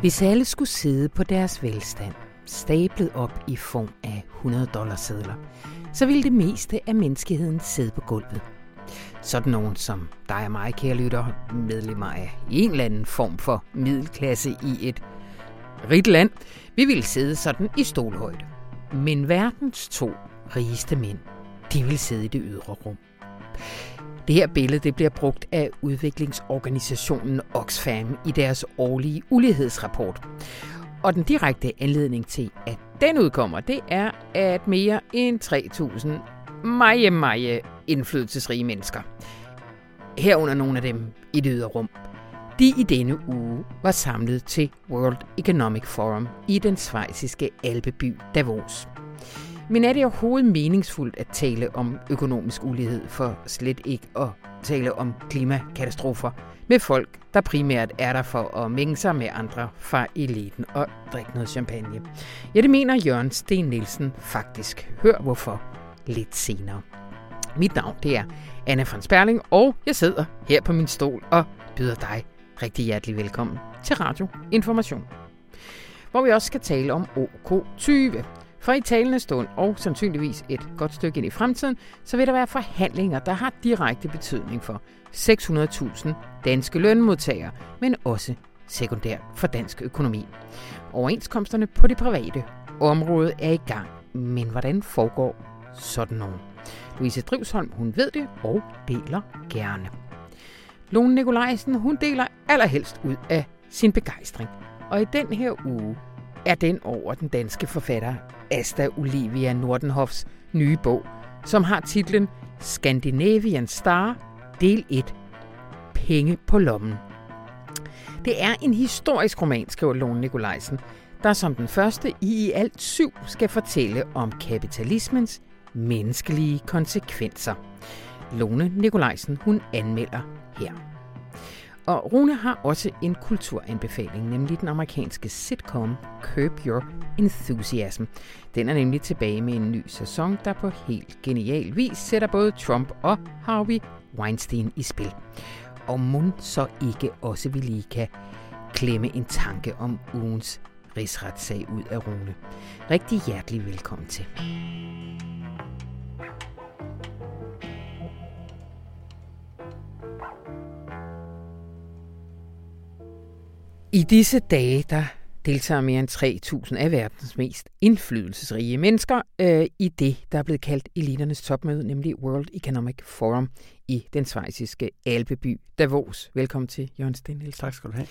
Hvis alle skulle sidde på deres velstand, stablet op i form af 100 dollars sedler, så ville det meste af menneskeheden sidde på gulvet. Sådan nogen som dig og mig, kære lytter, medlemmer af en eller anden form for middelklasse i et rigt land, vi ville sidde sådan i stolhøjde. Men verdens to rigeste mænd, de vil sidde i det ydre rum. Det her billede det bliver brugt af udviklingsorganisationen Oxfam i deres årlige ulighedsrapport. Og den direkte anledning til, at den udkommer, det er, at mere end 3.000 meget, meget indflydelsesrige mennesker, herunder nogle af dem i det ydre rum, de i denne uge var samlet til World Economic Forum i den svejsiske alpeby Davos. Men er det overhovedet meningsfuldt at tale om økonomisk ulighed, for slet ikke at tale om klimakatastrofer med folk, der primært er der for at mænge sig med andre fra eliten og drikke noget champagne? Ja, det mener Jørgen Sten Nielsen faktisk. Hør hvorfor lidt senere. Mit navn det er Anna von Sperling, og jeg sidder her på min stol og byder dig rigtig hjertelig velkommen til Radio Information. Hvor vi også skal tale om OK20. For i talende stund, og sandsynligvis et godt stykke ind i fremtiden, så vil der være forhandlinger, der har direkte betydning for 600.000 danske lønmodtagere, men også sekundært for dansk økonomi. Overenskomsterne på det private område er i gang, men hvordan foregår sådan nogen? Louise Drivsholm, hun ved det og deler gerne. Lone Nikolajsen, hun deler allerhelst ud af sin begejstring. Og i den her uge er den over den danske forfatter Asta Olivia Nordenhoffs nye bog, som har titlen Scandinavian Star, del 1. Penge på lommen. Det er en historisk roman, skriver Lone Nikolajsen, der som den første i i alt syv skal fortælle om kapitalismens menneskelige konsekvenser. Lone Nikolajsen, hun anmelder her. Og Rune har også en kulturanbefaling, nemlig den amerikanske sitcom Curb Your Enthusiasm. Den er nemlig tilbage med en ny sæson, der på helt genial vis sætter både Trump og Harvey Weinstein i spil. Og mon så ikke også vi lige kan klemme en tanke om ugens rigsretssag ud af Rune. Rigtig hjertelig velkommen til. I disse dage, der deltager mere end 3.000 af verdens mest indflydelsesrige mennesker øh, i det, der er blevet kaldt eliternes topmøde, nemlig World Economic Forum i den svejsiske alpeby Davos. Velkommen til, Jørgen Sten Tak skal du have.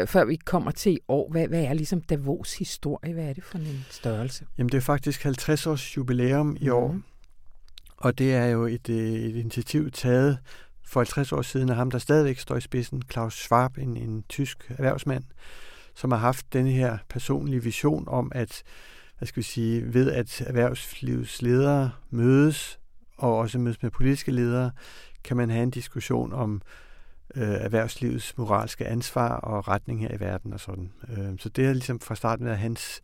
Øh, før vi kommer til i år, hvad, hvad er ligesom Davos historie? Hvad er det for en størrelse? Jamen, det er faktisk 50 års jubilæum i år, mm. og det er jo et, øh, et initiativ taget for 50 år siden af ham, der stadigvæk står i spidsen, Klaus Schwab, en, en tysk erhvervsmand, som har haft denne her personlige vision om, at hvad skal vi sige, ved at erhvervslivets ledere mødes, og også mødes med politiske ledere, kan man have en diskussion om øh, erhvervslivets moralske ansvar og retning her i verden og sådan. Øh, så det er ligesom fra starten været hans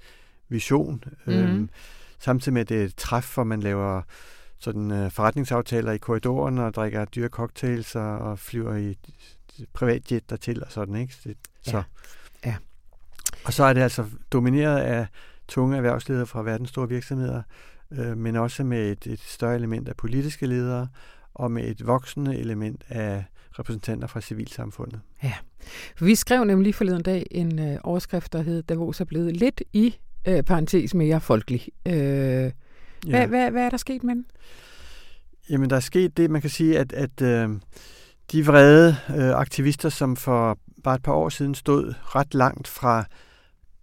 vision. Øh, samtidig med, at det er et træf, hvor man laver sådan øh, forretningsaftaler i korridoren og drikker dyre cocktails og, og flyver i privatjet dertil og sådan, ikke? Det, så. Ja. ja. Og så er det altså domineret af tunge erhvervsledere fra verdens store virksomheder, øh, men også med et, et større element af politiske ledere og med et voksende element af repræsentanter fra civilsamfundet. Ja, vi skrev nemlig forleden dag en øh, overskrift, der hed Davos er blevet lidt i øh, parentes mere folkelig. Øh, ja. hvad, hvad er der sket med den? Jamen, der er sket det, man kan sige, at, at øh, de vrede øh, aktivister, som for bare et par år siden stod ret langt fra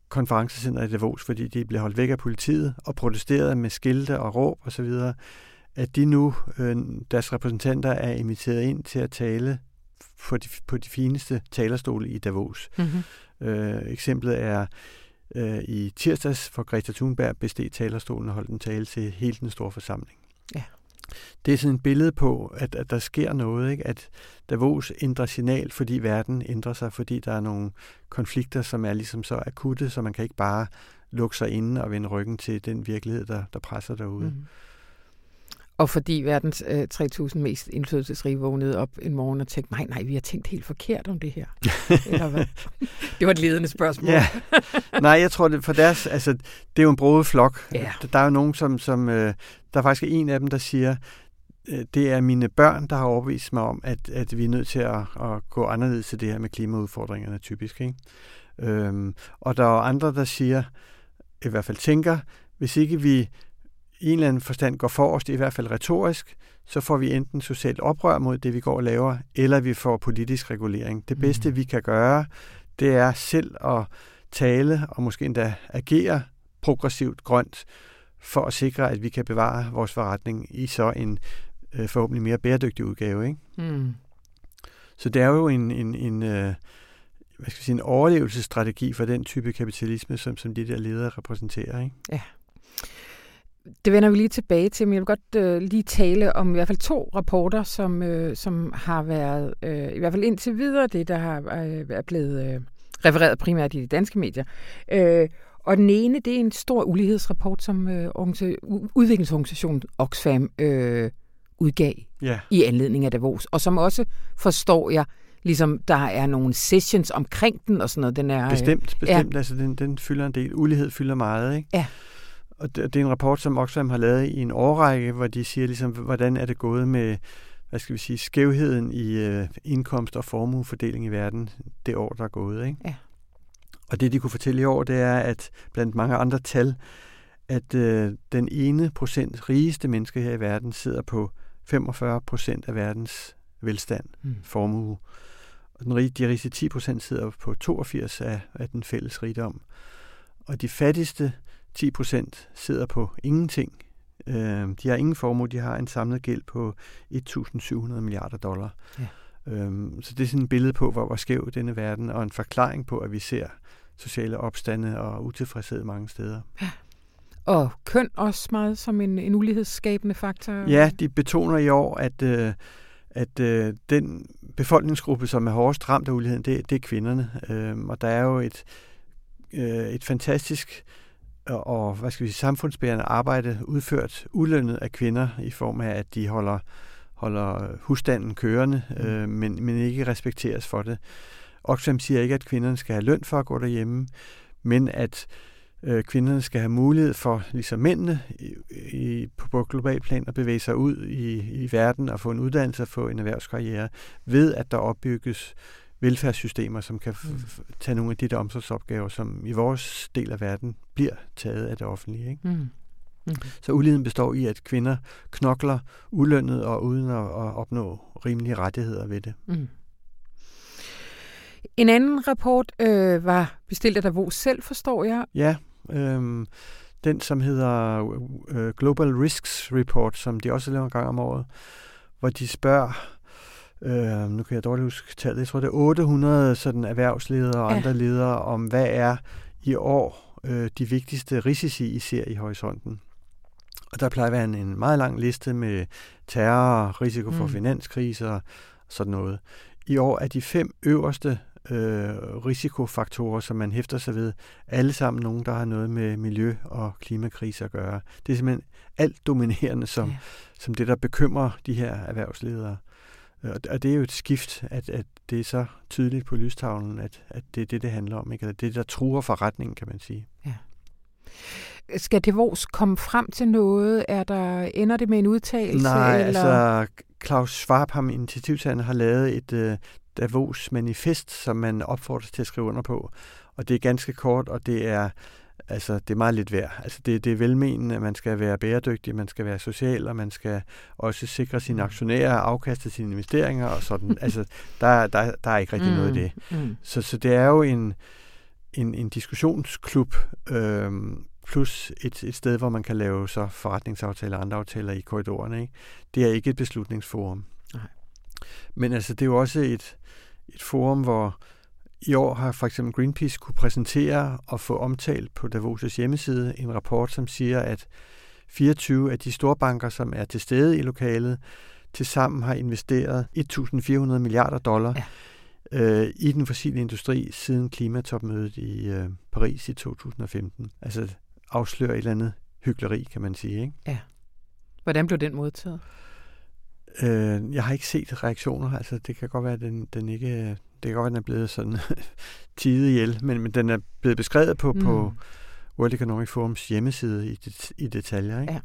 konferencecenteret i Davos, fordi de blev holdt væk af politiet og protesterede med skilte og råb osv., at de nu, øh, deres repræsentanter, er inviteret ind til at tale på de, på de fineste talerstole i Davos. Mm-hmm. Øh, eksemplet er øh, i tirsdags, for Greta Thunberg besteg talerstolen og holdt en tale til hele den store forsamling. Ja. Det er sådan et billede på, at, at der sker noget, ikke? at Davos ændrer signal, fordi verden ændrer sig, fordi der er nogle konflikter, som er ligesom så akutte, så man kan ikke bare lukke sig inde og vende ryggen til den virkelighed, der, der presser derude. Mm. Og fordi verdens øh, 3.000 mest indflydelsesrige vågnede op en morgen og tænkte, nej, nej, vi har tænkt helt forkert om det her. Eller hvad? Det var et ledende spørgsmål. Ja. Nej, jeg tror, det for deres, altså, det er jo en broet flok. Ja. Der er jo nogen, som, som øh, der er faktisk en af dem, der siger, øh, det er mine børn, der har overbevist mig om, at, at vi er nødt til at, at gå anderledes til det her med klimaudfordringerne typisk. Ikke? Øhm, og der er andre, der siger, i hvert fald tænker, hvis ikke vi i en eller anden forstand går forrest, i hvert fald retorisk, så får vi enten socialt oprør mod det, vi går og laver, eller vi får politisk regulering. Det bedste, mm. vi kan gøre, det er selv at tale og måske endda agere progressivt grønt, for at sikre, at vi kan bevare vores forretning i så en øh, forhåbentlig mere bæredygtig udgave. Ikke? Mm. Så det er jo en, en, en, øh, hvad skal jeg sige, en overlevelsesstrategi for den type kapitalisme, som, som de der ledere repræsenterer. Ikke? Ja. Det vender vi lige tilbage til, men jeg vil godt øh, lige tale om i hvert fald to rapporter, som, øh, som har været, øh, i hvert fald indtil videre, det der har, øh, er blevet øh, refereret primært i de danske medier. Øh, og den ene, det er en stor ulighedsrapport, som øh, udviklingsorganisationen Oxfam øh, udgav yeah. i anledning af Davos, og som også, forstår jeg, ligesom der er nogle sessions omkring den og sådan noget. Den er, bestemt, øh, bestemt. Ja. Altså, den, den fylder en del. Ulighed fylder meget, ikke? Ja. Og det, er en rapport, som Oxfam har lavet i en årrække, hvor de siger, ligesom, hvordan er det gået med hvad skal vi sige, skævheden i øh, indkomst- og formuefordeling i verden det år, der er gået. Ikke? Ja. Og det, de kunne fortælle i år, det er, at blandt mange andre tal, at øh, den ene procent rigeste menneske her i verden sidder på 45 procent af verdens velstand, mm. formue. Og den rige, de rigeste 10 procent sidder på 82 af, af den fælles rigdom. Og de fattigste 10 procent sidder på ingenting. Øh, de har ingen formue, de har en samlet gæld på 1.700 milliarder dollar. Ja. Øhm, så det er sådan et billede på, hvor, hvor skæv denne verden, og en forklaring på, at vi ser sociale opstande og utilfredshed mange steder. Ja. Og køn også meget som en, en ulighedsskabende faktor? Ja, de betoner i år, at, øh, at øh, den befolkningsgruppe, som er hårdest ramt af uligheden, det, det er kvinderne. Øh, og der er jo et, øh, et fantastisk og hvad skal vi sige, samfundsbærende arbejde udført ulønnet af kvinder i form af, at de holder, holder husstanden kørende, mm. øh, men, men ikke respekteres for det. Oxfam siger ikke, at kvinderne skal have løn for at gå derhjemme, men at øh, kvinderne skal have mulighed for, ligesom mændene i, i, på, på global plan, at bevæge sig ud i, i verden og få en uddannelse og få en erhvervskarriere, ved at der opbygges velfærdssystemer, som kan mm. tage nogle af de der omsorgsopgaver, som i vores del af verden bliver taget af det offentlige. Ikke? Mm. Mm. Så uligheden består i, at kvinder knokler ulønnet og uden at, at opnå rimelige rettigheder ved det. Mm. En anden rapport øh, var bestilt af Davos selv, forstår jeg. Ja, øh, den som hedder øh, Global Risks Report, som de også laver en gang om året, hvor de spørger, øh, nu kan jeg dårligt huske tallet, jeg tror det er 800 sådan erhvervsledere og ja. andre ledere, om hvad er i år øh, de vigtigste risici, I ser i horisonten. Og der plejer at være en, en meget lang liste med terror, risiko for mm. finanskriser og sådan noget. I år er de fem øverste øh, risikofaktorer, som man hæfter sig ved, alle sammen nogen, der har noget med miljø- og klimakrise at gøre. Det er simpelthen alt dominerende som, ja. som det, der bekymrer de her erhvervsledere. Og det er jo et skift, at, at det er så tydeligt på lystavlen, at, at det er det, det handler om. Ikke? Eller det, der truer forretningen, kan man sige. Ja. Skal Davos komme frem til noget? Er der, ender det med en udtalelse? Nej, eller? altså Claus Schwab, ham initiativtagerne, har lavet et uh, Davos manifest, som man opfordres til at skrive under på. Og det er ganske kort, og det er Altså, det er meget lidt værd. Altså, det, det er velmenende, at man skal være bæredygtig, man skal være social, og man skal også sikre sine mm. aktionærer, afkaste sine investeringer og sådan. altså, der, der, der er ikke rigtig mm, noget i det. Mm. Så, så det er jo en, en, en diskussionsklub, øhm, plus et, et sted, hvor man kan lave så forretningsaftaler og andre aftaler i korridorerne. Ikke? Det er ikke et beslutningsforum. Nej. Men altså, det er jo også et, et forum, hvor i år har for eksempel Greenpeace kunne præsentere og få omtalt på Davos' hjemmeside en rapport, som siger, at 24 af de store banker, som er til stede i lokalet, til sammen har investeret 1.400 milliarder dollar ja. øh, i den fossile industri siden klimatopmødet i øh, Paris i 2015. Altså afslører et eller andet hyggeleri, kan man sige. Ikke? Ja. Hvordan blev den modtaget? Øh, jeg har ikke set reaktioner. Altså, det kan godt være, at den, den ikke... Det kan godt være, den er blevet sådan tidet ihjel, men, men den er blevet beskrevet på, mm. på World Economic Forums hjemmeside i, det, i detaljer. Ikke? Ja.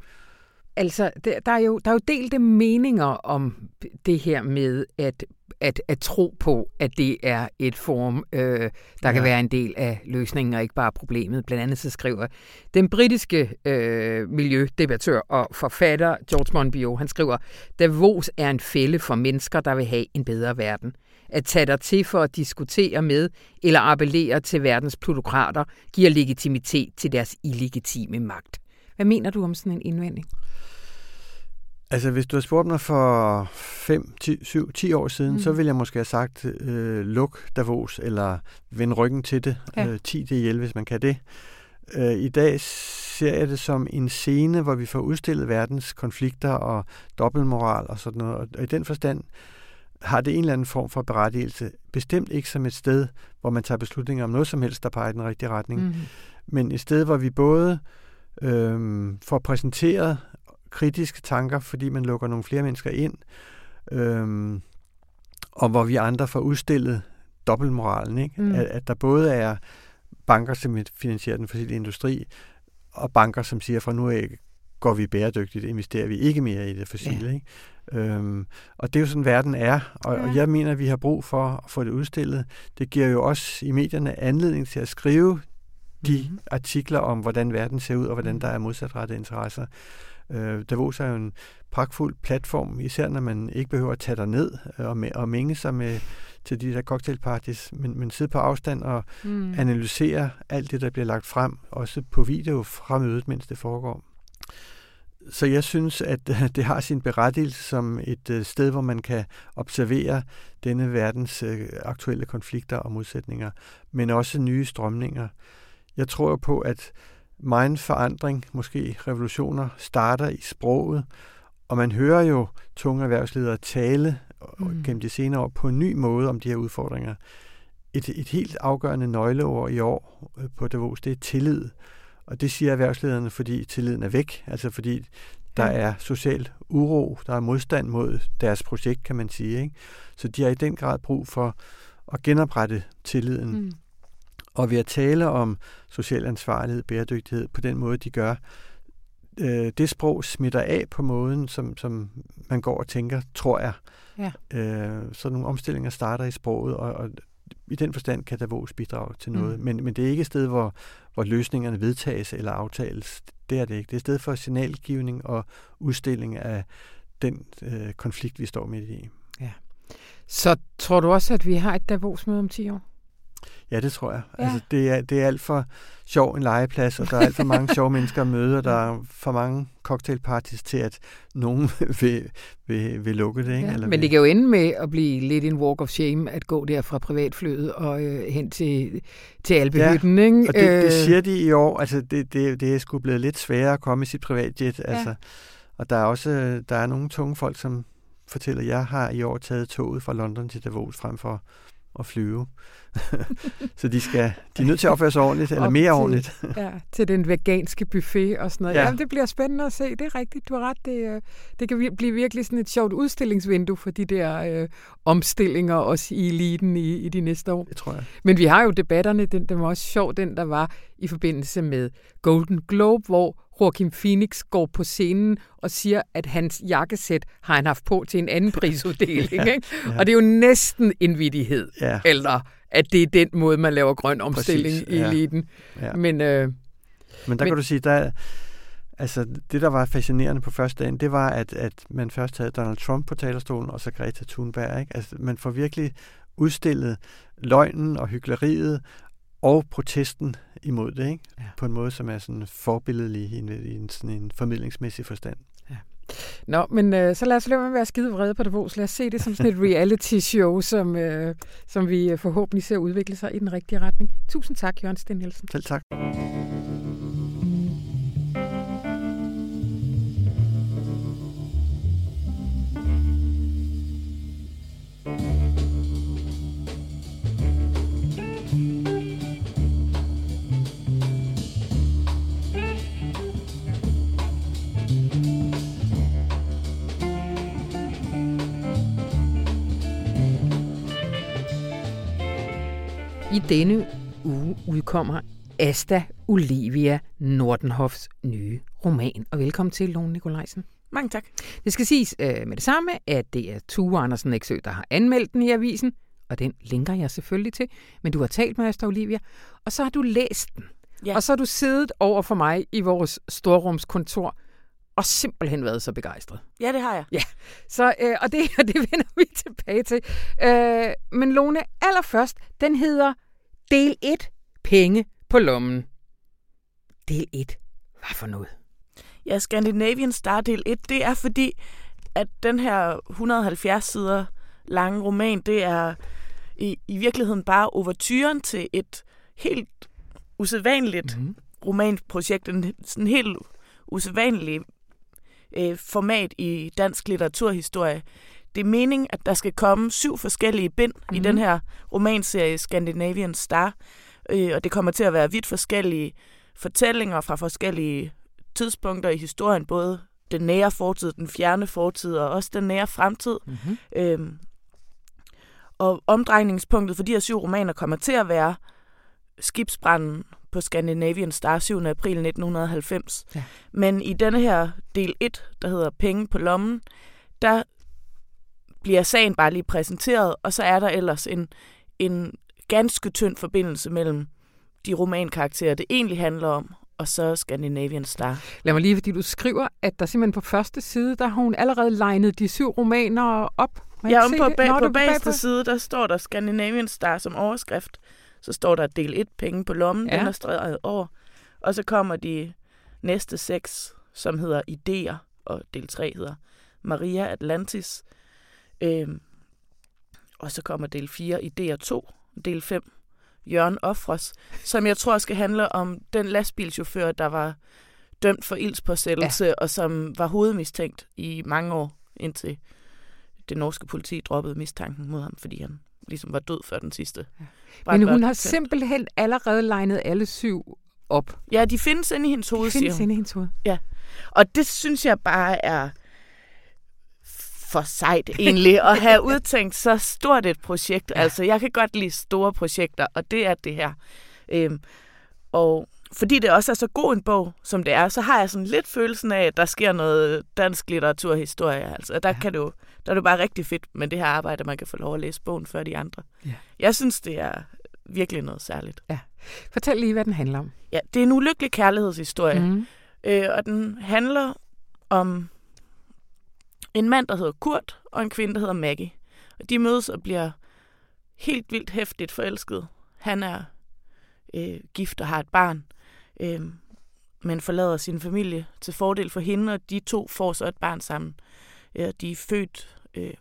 Altså, der, der, er jo, der er jo delte meninger om det her med at, at, at tro på, at det er et form, øh, der ja. kan være en del af løsningen og ikke bare problemet. Blandt andet så skriver den britiske øh, miljødebattør og forfatter George Monbiot, han skriver, Davos er en fælde for mennesker, der vil have en bedre verden. At tage dig til for at diskutere med eller appellere til verdens plutokrater giver legitimitet til deres illegitime magt. Hvad mener du om sådan en indvending? Altså, hvis du har spurgt mig for 5, 10, 7, 10 år siden, mm. så ville jeg måske have sagt, øh, luk Davos, eller vend ryggen til det. Ja. Øh, 10 det ihjel, hvis man kan det. Øh, I dag ser jeg det som en scene, hvor vi får udstillet verdens konflikter og dobbeltmoral og sådan noget. Og i den forstand har det en eller anden form for berettigelse. Bestemt ikke som et sted, hvor man tager beslutninger om noget som helst, der peger i den rigtige retning. Mm. Men et sted, hvor vi både øh, får præsenteret kritiske tanker, fordi man lukker nogle flere mennesker ind, øhm, og hvor vi andre får udstillet dobbeltmoralen, ikke? Mm. At, at der både er banker, som finansierer den fossile industri, og banker, som siger, fra nu af går vi bæredygtigt, investerer vi ikke mere i det fossile. Ja. Ikke? Øhm, og det er jo sådan, verden er, og, ja. og jeg mener, at vi har brug for at få det udstillet. Det giver jo også i medierne anledning til at skrive de mm-hmm. artikler om, hvordan verden ser ud, og hvordan mm. der er modsatrettede interesser. Øh, Davos er jo en pragtfuld platform, især når man ikke behøver at tage dig ned øh, og, med, og mænge sig med til de der cocktailparties, men, men sidde på afstand og mm. analysere alt det, der bliver lagt frem, også på video fra mødet, mens det foregår. Så jeg synes, at det har sin berettigelse som et øh, sted, hvor man kan observere denne verdens øh, aktuelle konflikter og modsætninger, men også nye strømninger. Jeg tror på, at meget forandring, måske revolutioner, starter i sproget, og man hører jo tunge erhvervsledere tale mm. gennem de senere år på en ny måde om de her udfordringer. Et, et helt afgørende nøgleord i år øh, på Davos, det er tillid. Og det siger erhvervslederne, fordi tilliden er væk, altså fordi der er social uro, der er modstand mod deres projekt, kan man sige. Ikke? Så de har i den grad brug for at genoprette tilliden. Mm. Og ved at tale om social ansvarlighed, bæredygtighed på den måde, de gør, øh, det sprog smitter af på måden, som, som man går og tænker, tror jeg. Ja. Øh, så nogle omstillinger starter i sproget, og, og i den forstand kan Davos bidrage til noget. Mm. Men, men det er ikke et sted, hvor, hvor løsningerne vedtages eller aftales. Det er det ikke. Det er et sted for signalgivning og udstilling af den øh, konflikt, vi står midt i. Ja. Så tror du også, at vi har et Davos-møde om 10 år? Ja, det tror jeg. Ja. Altså, det, er, det er alt for sjov en legeplads, og der er alt for mange sjove mennesker at møde, og der er for mange cocktailparties til, at nogen vil, vil, vil lukke det. Ikke? Ja, Eller men det kan jo ende med at blive lidt en walk of shame, at gå der fra privatflyet og øh, hen til, til Alpehytten. Ja, ikke? og det, det øh. siger de i år. Altså, det, det, det er sgu blevet lidt sværere at komme i sit privatjet. Ja. Altså, og der er også der er nogle tunge folk, som fortæller, at jeg har i år taget toget fra London til Davos frem for at flyve. så de skal de er nødt til at opføre sig ordentligt, eller mere til, ordentligt. ja, til den veganske buffet og sådan noget. Ja. Jamen, det bliver spændende at se. Det er rigtigt, du har ret. Det, øh, det kan blive virkelig sådan et sjovt udstillingsvindue for de der øh, omstillinger også i eliten i, i de næste år. Det tror jeg. Men vi har jo debatterne. Den, den var også sjov, den der var i forbindelse med Golden Globe, hvor Joaquin Phoenix går på scenen og siger, at hans jakkesæt har han haft på til en anden prisuddeling. ja, ikke? Ja. Og det er jo næsten en vidighed. Ja. Eller at det er den måde, man laver grøn omstilling Præcis, i ja. eliten. Ja. Men, øh, men der men, kan du sige, der, altså det, der var fascinerende på første dagen, det var, at, at man først havde Donald Trump på talerstolen, og så Greta Thunberg. Ikke? Altså, man får virkelig udstillet løgnen og hyggeleriet og protesten imod det, ikke? Ja. på en måde, som er sådan forbilledelig i en, i en, sådan en formidlingsmæssig forstand. Nå, men øh, så lad os lade med at være skide vrede på Davos. Lad os se det som sådan et reality-show, som, øh, som vi øh, forhåbentlig ser udvikle sig i den rigtige retning. Tusind tak, Jørgen Sten Nielsen. Selv tak. Denne uge udkommer Asta Olivia Nordenhofs nye roman. Og velkommen til, Lone Nikolajsen. Mange tak. Det skal siges øh, med det samme, at det er Tue Andersen Eksø, der har anmeldt den i avisen, og den linker jeg selvfølgelig til. Men du har talt med Asta Olivia, og så har du læst den. Ja. Og så har du siddet over for mig i vores storrumskontor og simpelthen været så begejstret. Ja, det har jeg. Ja, så, øh, og, det, det vender vi tilbage til. Øh, men Lone, allerførst, den hedder Del 1, Penge på lommen. Del 1, hvad for noget? Ja, Scandinavian Star del 1, det er fordi, at den her 170 sider lange roman, det er i, i virkeligheden bare overturen til et helt usædvanligt mm-hmm. romanprojekt, en sådan helt usædvanlig øh, format i dansk litteraturhistorie. Det er meningen, at der skal komme syv forskellige bind mm-hmm. i mhm. den her romanserie Scandinavian Star, øh, og det kommer til at være vidt forskellige fortællinger fra forskellige tidspunkter i historien, både den nære fortid, den fjerne fortid og også den nære fremtid. Mm-hmm. Øhm, og omdrejningspunktet for de her syv romaner kommer til at være skibsbranden på Scandinavian Star 7. april 1990. Ja. Men i denne her del 1, der hedder Penge på lommen, der bliver sagen bare lige præsenteret, og så er der ellers en, en ganske tynd forbindelse mellem de romankarakterer, det egentlig handler om, og så Scandinavian Star. Lad mig lige, fordi du skriver, at der simpelthen på første side, der har hun allerede legnet de syv romaner op. ja, om på, på, på bagste side, der står der Scandinavian Star som overskrift. Så står der del 1, penge på lommen, ja. den er streget over. Og så kommer de næste seks, som hedder Ideer, og del 3 hedder Maria Atlantis. Øhm, og så kommer del 4, Ideer 2, del 5, Jørgen Offros, som jeg tror skal handle om den lastbilchauffør, der var dømt for ildspåsættelse, ja. og som var hovedmistænkt i mange år, indtil det norske politi droppede mistanken mod ham, fordi han ligesom var død før den sidste. Ja. Men hun har simpelthen allerede legnet alle syv op. Ja, de findes inde i hendes hoved, de findes inde i hendes hoved. Ja, og det synes jeg bare er for sejt egentlig at have udtænkt så stort et projekt. Ja. Altså, jeg kan godt lide store projekter, og det er det her. Øhm, og fordi det også er så god en bog, som det er, så har jeg sådan lidt følelsen af, at der sker noget dansk litteraturhistorie. Altså, der, ja. kan det jo, der er det bare rigtig fedt med det her arbejde, man kan få lov at læse bogen før de andre. Ja. Jeg synes, det er virkelig noget særligt. Ja. Fortæl lige, hvad den handler om. Ja, det er en ulykkelig kærlighedshistorie. Mm. Øh, og den handler om en mand, der hedder Kurt, og en kvinde, der hedder Maggie. Og de mødes og bliver helt vildt hæftigt forelsket. Han er øh, gift og har et barn, øh, men forlader sin familie til fordel for hende, og de to får så et barn sammen. Ja, de er født øh,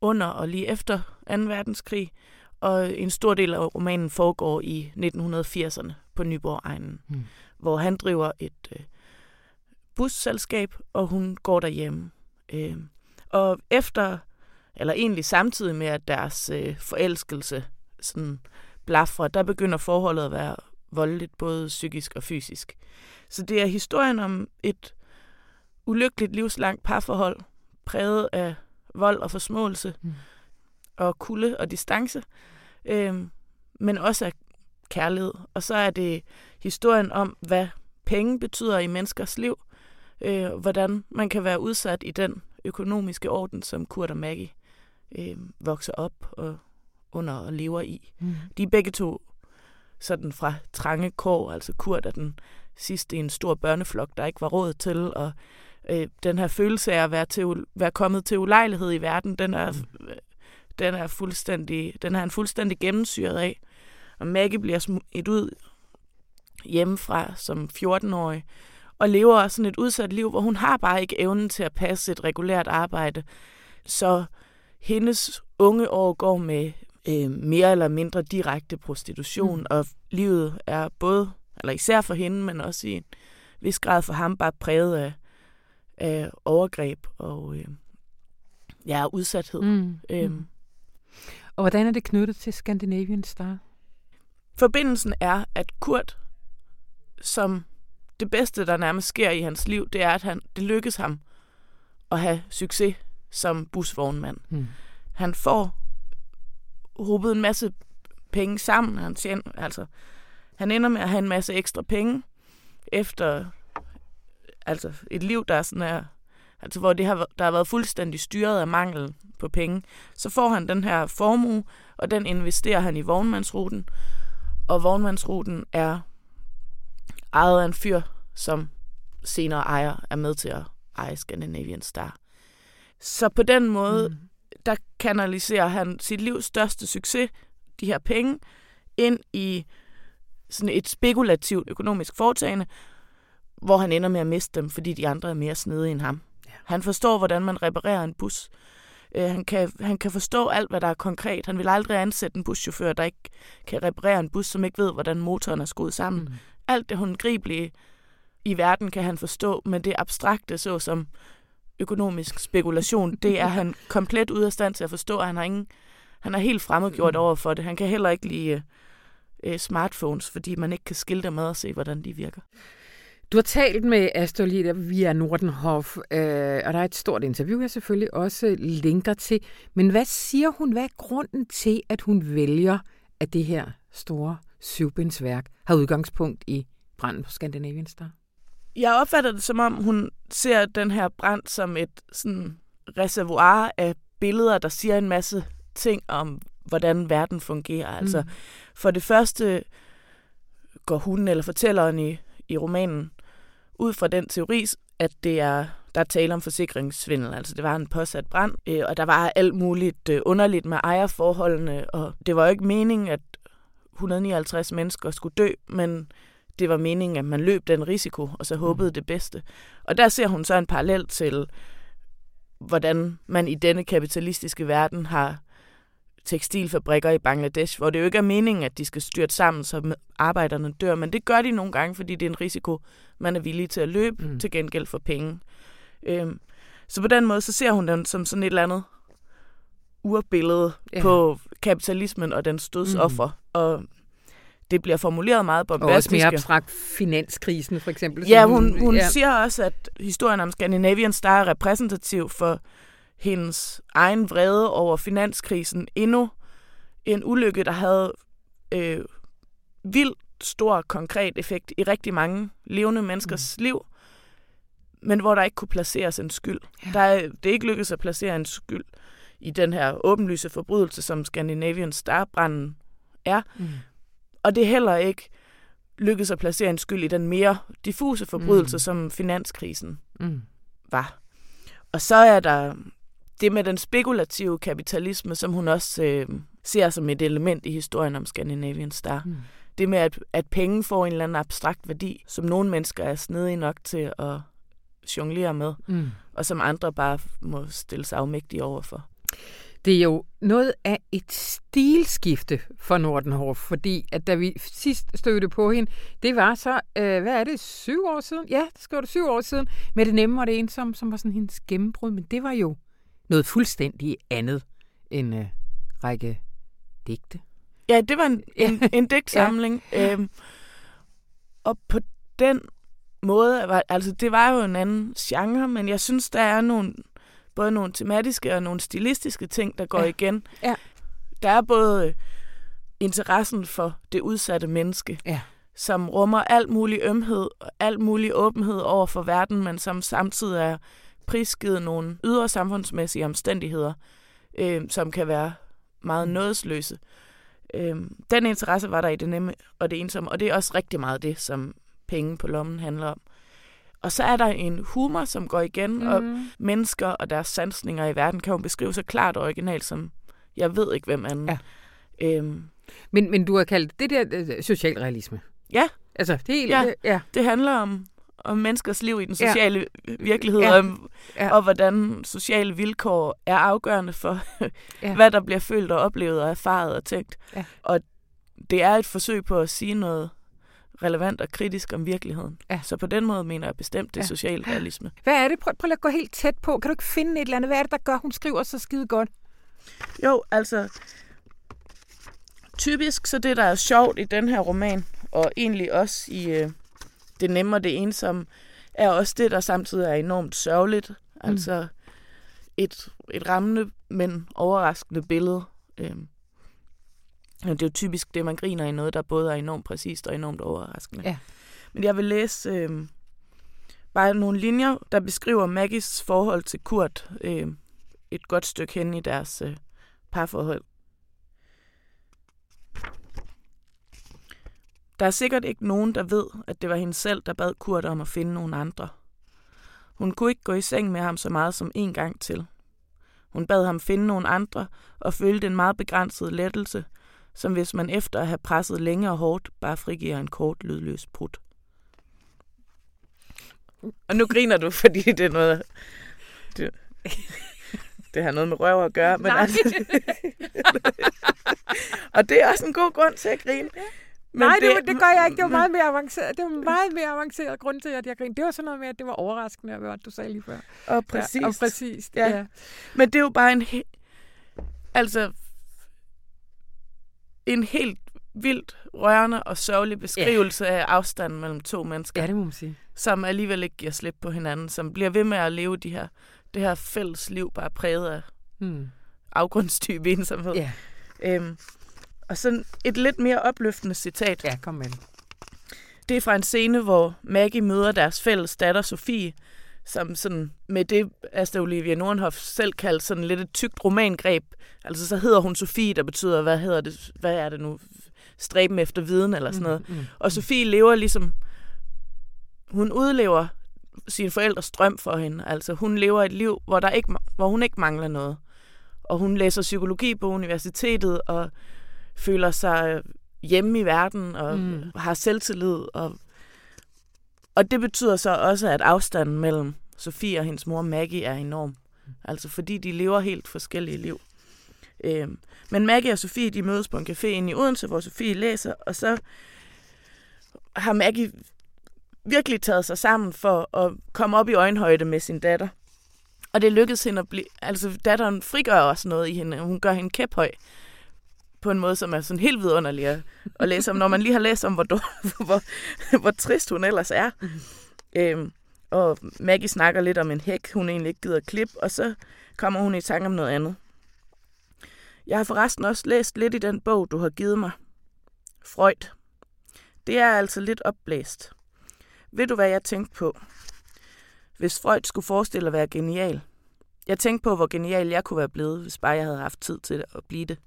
under og lige efter 2. verdenskrig, og en stor del af romanen foregår i 1980'erne på Nyborg-egnen, hmm. hvor han driver et øh, busselskab, og hun går derhjemme. Øh, og efter, eller egentlig samtidig med, at deres øh, forelskelse sådan blaffer, der begynder forholdet at være voldeligt, både psykisk og fysisk. Så det er historien om et ulykkeligt livslangt parforhold, præget af vold og forsmåelse, mm. og kulde og distance, øh, men også af kærlighed. Og så er det historien om, hvad penge betyder i menneskers liv, øh, hvordan man kan være udsat i den økonomiske orden, som Kurt og Maggie øh, vokser op og under og lever i. Mm. De er begge to sådan fra trange kår, altså Kurt er den sidste i en stor børneflok, der ikke var råd til, og øh, den her følelse af at være, til, være kommet til ulejlighed i verden, den er, mm. den er fuldstændig, den er han fuldstændig gennemsyret af. Og Maggie bliver smidt ud hjemmefra som 14-årig, og lever sådan et udsat liv, hvor hun har bare ikke evnen til at passe et regulært arbejde. Så hendes unge år går med øh, mere eller mindre direkte prostitution, mm. og livet er både, eller især for hende, men også i en vis grad for ham, bare præget af, af overgreb og øh, ja, udsathed. Mm. Øhm. Mm. Og hvordan er det knyttet til Scandinavian Star? Forbindelsen er, at Kurt, som det bedste, der nærmest sker i hans liv, det er, at han, det lykkes ham at have succes som busvognmand. Mm. Han får hobet en masse penge sammen. Han, tjener, altså, han ender med at have en masse ekstra penge efter altså et liv, der er sådan her, altså hvor det har, der har været fuldstændig styret af mangel på penge. Så får han den her formue, og den investerer han i vognmandsruten. Og vognmandsruten er ejet af en fyr, som senere ejer er med til at eje Scandinavian Star. Så på den måde, mm. der kanaliserer han sit livs største succes, de her penge, ind i sådan et spekulativt økonomisk foretagende, hvor han ender med at miste dem, fordi de andre er mere snedige end ham. Ja. Han forstår, hvordan man reparerer en bus. Uh, han, kan, han kan forstå alt, hvad der er konkret. Han vil aldrig ansætte en buschauffør, der ikke kan reparere en bus, som ikke ved, hvordan motoren er skruet sammen. Mm. Alt det håndgribelige i verden kan han forstå, men det abstrakte, såsom økonomisk spekulation, det er han komplet ude af stand til at forstå. Han har, ingen, han er helt fremmedgjort mm. over for det. Han kan heller ikke lide uh, smartphones, fordi man ikke kan skilte med og se, hvordan de virker. Du har talt med Astrid Lida via Nordenhof, øh, og der er et stort interview, jeg selvfølgelig også linker til. Men hvad siger hun? Hvad er grunden til, at hun vælger, at det her store syvbindsværk har udgangspunkt i branden på Scandinavian Star? Jeg opfatter det som om, hun ser den her brand som et sådan, reservoir af billeder, der siger en masse ting om, hvordan verden fungerer. Mm. Altså, for det første går hun eller fortælleren i, i romanen ud fra den teori, at det er der er tale om forsikringssvindel. Altså det var en påsat brand, øh, og der var alt muligt øh, underligt med ejerforholdene, og det var jo ikke meningen, at 159 mennesker skulle dø, men det var meningen, at man løb den risiko, og så mm. håbede det bedste. Og der ser hun så en parallel til, hvordan man i denne kapitalistiske verden har tekstilfabrikker i Bangladesh, hvor det jo ikke er meningen, at de skal styrte sammen, så arbejderne dør, men det gør de nogle gange, fordi det er en risiko, man er villig til at løbe mm. til gengæld for penge. Øhm, så på den måde, så ser hun den som sådan et eller andet urbillede ja. på kapitalismen og dens dødsoffer. Mm. Og det bliver formuleret meget bombastisk. Og også mere abstrakt finanskrisen, for eksempel. Ja, hun, hun ja. siger også, at historien om Scandinavian Star er repræsentativ for hendes egen vrede over finanskrisen. Endnu en ulykke, der havde øh, vildt stor konkret effekt i rigtig mange levende menneskers mm. liv, men hvor der ikke kunne placeres en skyld. Ja. Der er, det er ikke lykkedes at placere en skyld i den her åbenlyse forbrydelse, som Scandinavian Star-branden er. Mm. Og det er heller ikke lykkedes at placere en skyld i den mere diffuse forbrydelse, mm. som finanskrisen mm. var. Og så er der det med den spekulative kapitalisme, som hun også øh, ser som et element i historien om Scandinavian Star. Mm. Det med, at, at penge får en eller anden abstrakt værdi, som nogle mennesker er snedige nok til at jonglere med, mm. og som andre bare må stille sig afmægtige overfor. Det er jo noget af et stilskifte for Nordenhof, fordi at da vi sidst stødte på hende, det var så, øh, hvad er det, syv år siden? Ja, det skal det syv år siden, med det nemme og det ensomme, som var sådan hendes gennembrud, men det var jo noget fuldstændig andet end øh, række digte. Ja, det var en, en, en digtsamling. Ja. Øhm, og på den måde, var, altså det var jo en anden genre, men jeg synes, der er nogle, både nogle tematiske og nogle stilistiske ting, der går ja. igen. Ja. Der er både interessen for det udsatte menneske, ja. som rummer alt mulig ømhed og alt mulig åbenhed over for verden, men som samtidig er prisgivet nogle ydre samfundsmæssige omstændigheder, øh, som kan være meget nådesløse. Øh, den interesse var der i det nemme og det ensomme, og det er også rigtig meget det, som penge på lommen handler om. Og så er der en humor, som går igen, mm. og mennesker og deres sansninger i verden kan jo beskrive så klart og originalt som, jeg ved ikke hvem anden. Ja. Øhm. Men, men du har kaldt det der øh, socialrealisme. Ja. Altså, det, er, ja. ja. det handler om om menneskers liv i den sociale ja. virkelighed, ja. Og, ja. og hvordan sociale vilkår er afgørende for, ja. hvad der bliver følt og oplevet og erfaret og tænkt. Ja. Og det er et forsøg på at sige noget relevant og kritisk om virkeligheden. Ja. Så på den måde mener jeg bestemt, det er ja. social realisme. Hvad er det? Prøv, prøv at gå helt tæt på. Kan du ikke finde et eller andet? Hvad er det, der gør, hun skriver så skide godt? Jo, altså... Typisk så det, der er sjovt i den her roman, og egentlig også i, øh, det nemme og det ensomme, er også det, der samtidig er enormt sørgeligt. Mm. Altså et, et rammende, men overraskende billede. Øhm, Det er jo typisk det, man griner i noget, der både er enormt præcist og enormt overraskende. Ja. Men jeg vil læse øh, bare nogle linjer, der beskriver Maggies forhold til Kurt øh, et godt stykke hen i deres øh, parforhold. Der er sikkert ikke nogen, der ved, at det var hende selv, der bad Kurt om at finde nogle andre. Hun kunne ikke gå i seng med ham så meget som en gang til. Hun bad ham finde nogle andre og følte en meget begrænset lettelse, som hvis man efter at have presset længe og hårdt, bare frigiver en kort lydløs prut. Og nu griner du, fordi det er noget... Det, det har noget med røv at gøre, men Nej. altså... og det er også en god grund til at grine. Men Nej, det, det, det gør jeg ikke. Det var meget mere avanceret. Det var meget mere avanceret grund til, at jeg grinede. Det var sådan noget med, at det var overraskende, hvad du sagde lige før. Og præcis. Ja, og præcis. Ja. Ja. Men det er jo bare en he- altså en helt vildt rørende og sørgelig beskrivelse ja. af afstanden mellem to mennesker, Ja, det må man sige. som alligevel ikke giver slip på hinanden, som bliver ved med at leve de her, det her fælles liv, bare præget af Hmm. afgrundsdyb ensomhed. Ja. Øhm, og sådan et lidt mere opløftende citat. ja, kom med det. Det er fra en scene, hvor Maggie møder deres fælles datter Sofie, som sådan med det, Asta Olivia Nordenhoff selv kaldte sådan lidt et tykt romangreb. Altså så hedder hun Sofie, der betyder, hvad hedder det, hvad er det nu, stræben efter viden eller sådan noget. Mm, mm. Og Sofie lever ligesom, hun udlever sine forældres drøm for hende. Altså hun lever et liv, hvor, der ikke, hvor hun ikke mangler noget. Og hun læser psykologi på universitetet og føler sig hjemme i verden og Mm. mm. har selvtillid. Og, og det betyder så også, at afstanden mellem Sofie og hendes mor Maggie er enorm. Altså fordi de lever helt forskellige liv. Øhm, men Maggie og Sofie, de mødes på en café inde i Odense, hvor Sofie læser, og så har Maggie virkelig taget sig sammen for at komme op i øjenhøjde med sin datter. Og det lykkedes hende at blive... Altså, datteren frigør også noget i hende. Hun gør hende kæphøj på en måde, som er sådan helt vidunderlig at, at læse om, når man lige har læst om, hvor, dår- hvor, hvor trist hun ellers er. Øhm, og Maggie snakker lidt om en hæk, hun egentlig ikke gider klip, og så kommer hun i tanke om noget andet. Jeg har forresten også læst lidt i den bog, du har givet mig. Freud. Det er altså lidt opblæst. Ved du, hvad jeg tænkte på? Hvis Freud skulle forestille at være genial. Jeg tænkte på, hvor genial jeg kunne være blevet, hvis bare jeg havde haft tid til at blive det.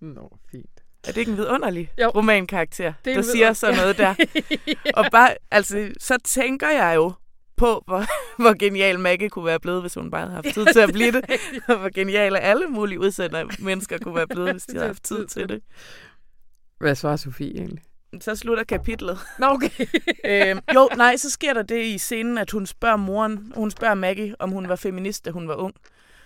Nå, fint. Er det ikke en vidunderlig Jo. romankarakter, Det er der siger sådan noget der? Og bare, altså, så tænker jeg jo på, hvor, hvor genial Maggie kunne være blevet, hvis hun bare havde haft tid til at blive det. Og hvor geniale alle mulige udsendte mennesker kunne være blevet, hvis de havde haft tid til det. Hvad svarer Sofie egentlig? Så slutter kapitlet. Nå, okay. øhm, jo, nej, så sker der det i scenen, at hun spørger moren, hun spørger Maggie, om hun var feminist, da hun var ung.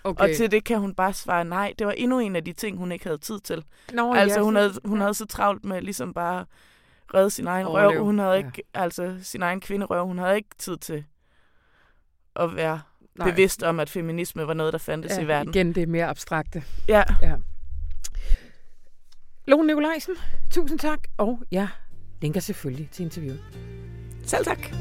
Okay. Og til det kan hun bare svare nej. Det var endnu en af de ting, hun ikke havde tid til. Nå, altså, ja, hun havde, hun havde så travlt med ligesom bare redde sin egen Overleve, røv. Hun havde ja. ikke, altså sin egen kvinderøv, hun havde ikke tid til at være Nej. bevidst om, at feminisme var noget, der fandtes ja, i verden. Igen, det er mere abstrakte. Ja, Lone Nikolajsen, tusind tak. Og jeg linker selvfølgelig til interviewet. selv tak.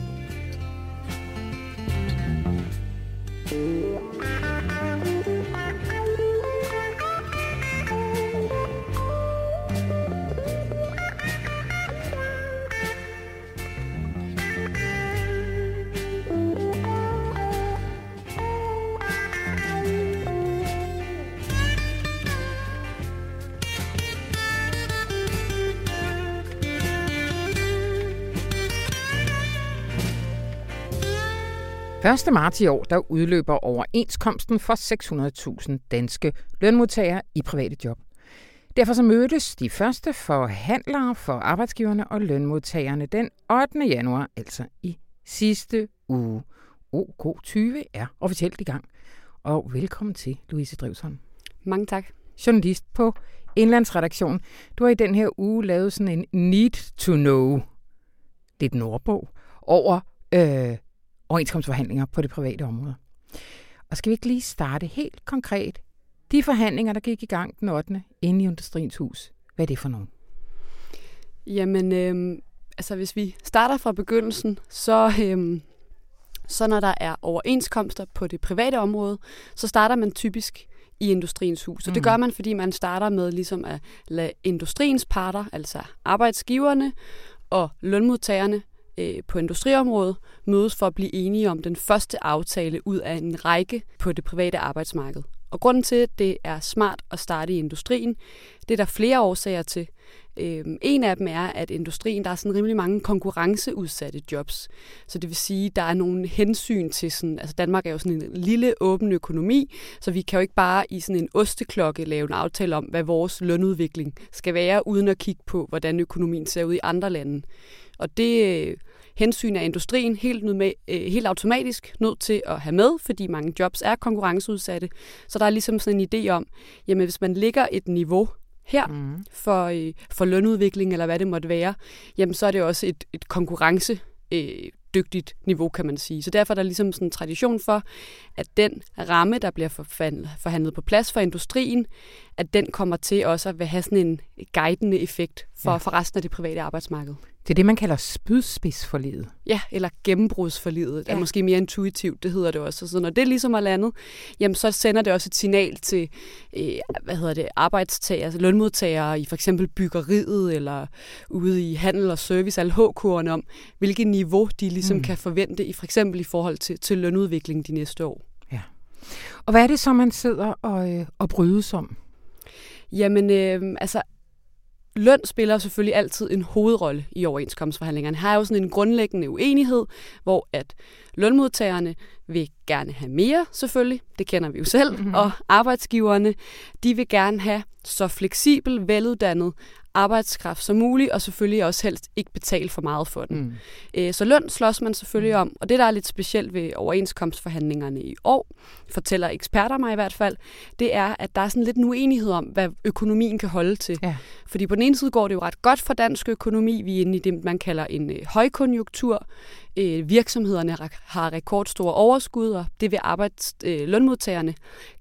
Første marts i år, der udløber overenskomsten for 600.000 danske lønmodtagere i private job. Derfor så mødtes de første forhandlere for arbejdsgiverne og lønmodtagerne den 8. januar, altså i sidste uge. OK20 er officielt i gang. Og velkommen til, Louise Drevsholm. Mange tak. journalist på Indlandsredaktion. Du har i den her uge lavet sådan en need to know, lidt nordbog, over øh, overenskomstforhandlinger på det private område. Og skal vi ikke lige starte helt konkret? De forhandlinger, der gik i gang den 8. inde i Industriens Hus, hvad er det for nogen? Jamen, øhm, altså hvis vi starter fra begyndelsen, så, øhm, så når der er overenskomster på det private område, så starter man typisk i Industriens Hus. Og det gør man, fordi man starter med ligesom at lade industriens parter, altså arbejdsgiverne og lønmodtagerne øh, på industriområdet, mødes for at blive enige om den første aftale ud af en række på det private arbejdsmarked. Og grunden til, at det er smart at starte i industrien, det er der flere årsager til. Øhm, en af dem er, at industrien, der er sådan rimelig mange konkurrenceudsatte jobs. Så det vil sige, der er nogle hensyn til sådan, altså Danmark er jo sådan en lille åben økonomi, så vi kan jo ikke bare i sådan en osteklokke lave en aftale om, hvad vores lønudvikling skal være, uden at kigge på, hvordan økonomien ser ud i andre lande. Og det øh, hensyn er industrien helt, med, øh, helt automatisk nødt til at have med, fordi mange jobs er konkurrenceudsatte. Så der er ligesom sådan en idé om, jamen hvis man ligger et niveau her mm. for, øh, for lønudvikling, eller hvad det måtte være, jamen så er det også et, et konkurrence øh, dygtigt niveau, kan man sige. Så derfor er der ligesom sådan en tradition for, at den ramme, der bliver forhandlet på plads for industrien, at den kommer til også at have sådan en guidende effekt for, ja. for resten af det private arbejdsmarked. Det er det, man kalder spydspidsforlidet. Ja, eller gennembrudsforlidet. Det er måske mere intuitivt, det hedder det også. Så når det ligesom er landet, jamen så sender det også et signal til øh, hvad hedder det, arbejdstagere, altså lønmodtagere i for eksempel byggeriet eller ude i handel og service, alle HK'erne om, hvilket niveau de ligesom mm. kan forvente, i for eksempel i forhold til, til lønudvikling de næste år. Ja. Og hvad er det så, man sidder og, øh, og brydes om? Jamen, øh, altså løn spiller selvfølgelig altid en hovedrolle i overenskomstforhandlingerne. Her er jo sådan en grundlæggende uenighed, hvor at lønmodtagerne vil gerne have mere, selvfølgelig, det kender vi jo selv, mm-hmm. og arbejdsgiverne, de vil gerne have så fleksibel, veluddannet arbejdskraft som muligt, og selvfølgelig også helst ikke betale for meget for den. Mm. Så løn slås man selvfølgelig mm. om, og det, der er lidt specielt ved overenskomstforhandlingerne i år, fortæller eksperter mig i hvert fald, det er, at der er sådan lidt en uenighed om, hvad økonomien kan holde til. Ja. Fordi på den ene side går det jo ret godt for dansk økonomi. Vi er inde i det, man kalder en øh, højkonjunktur. Øh, virksomhederne har rekordstore overskud, og det vil arbejds, øh, lønmodtagerne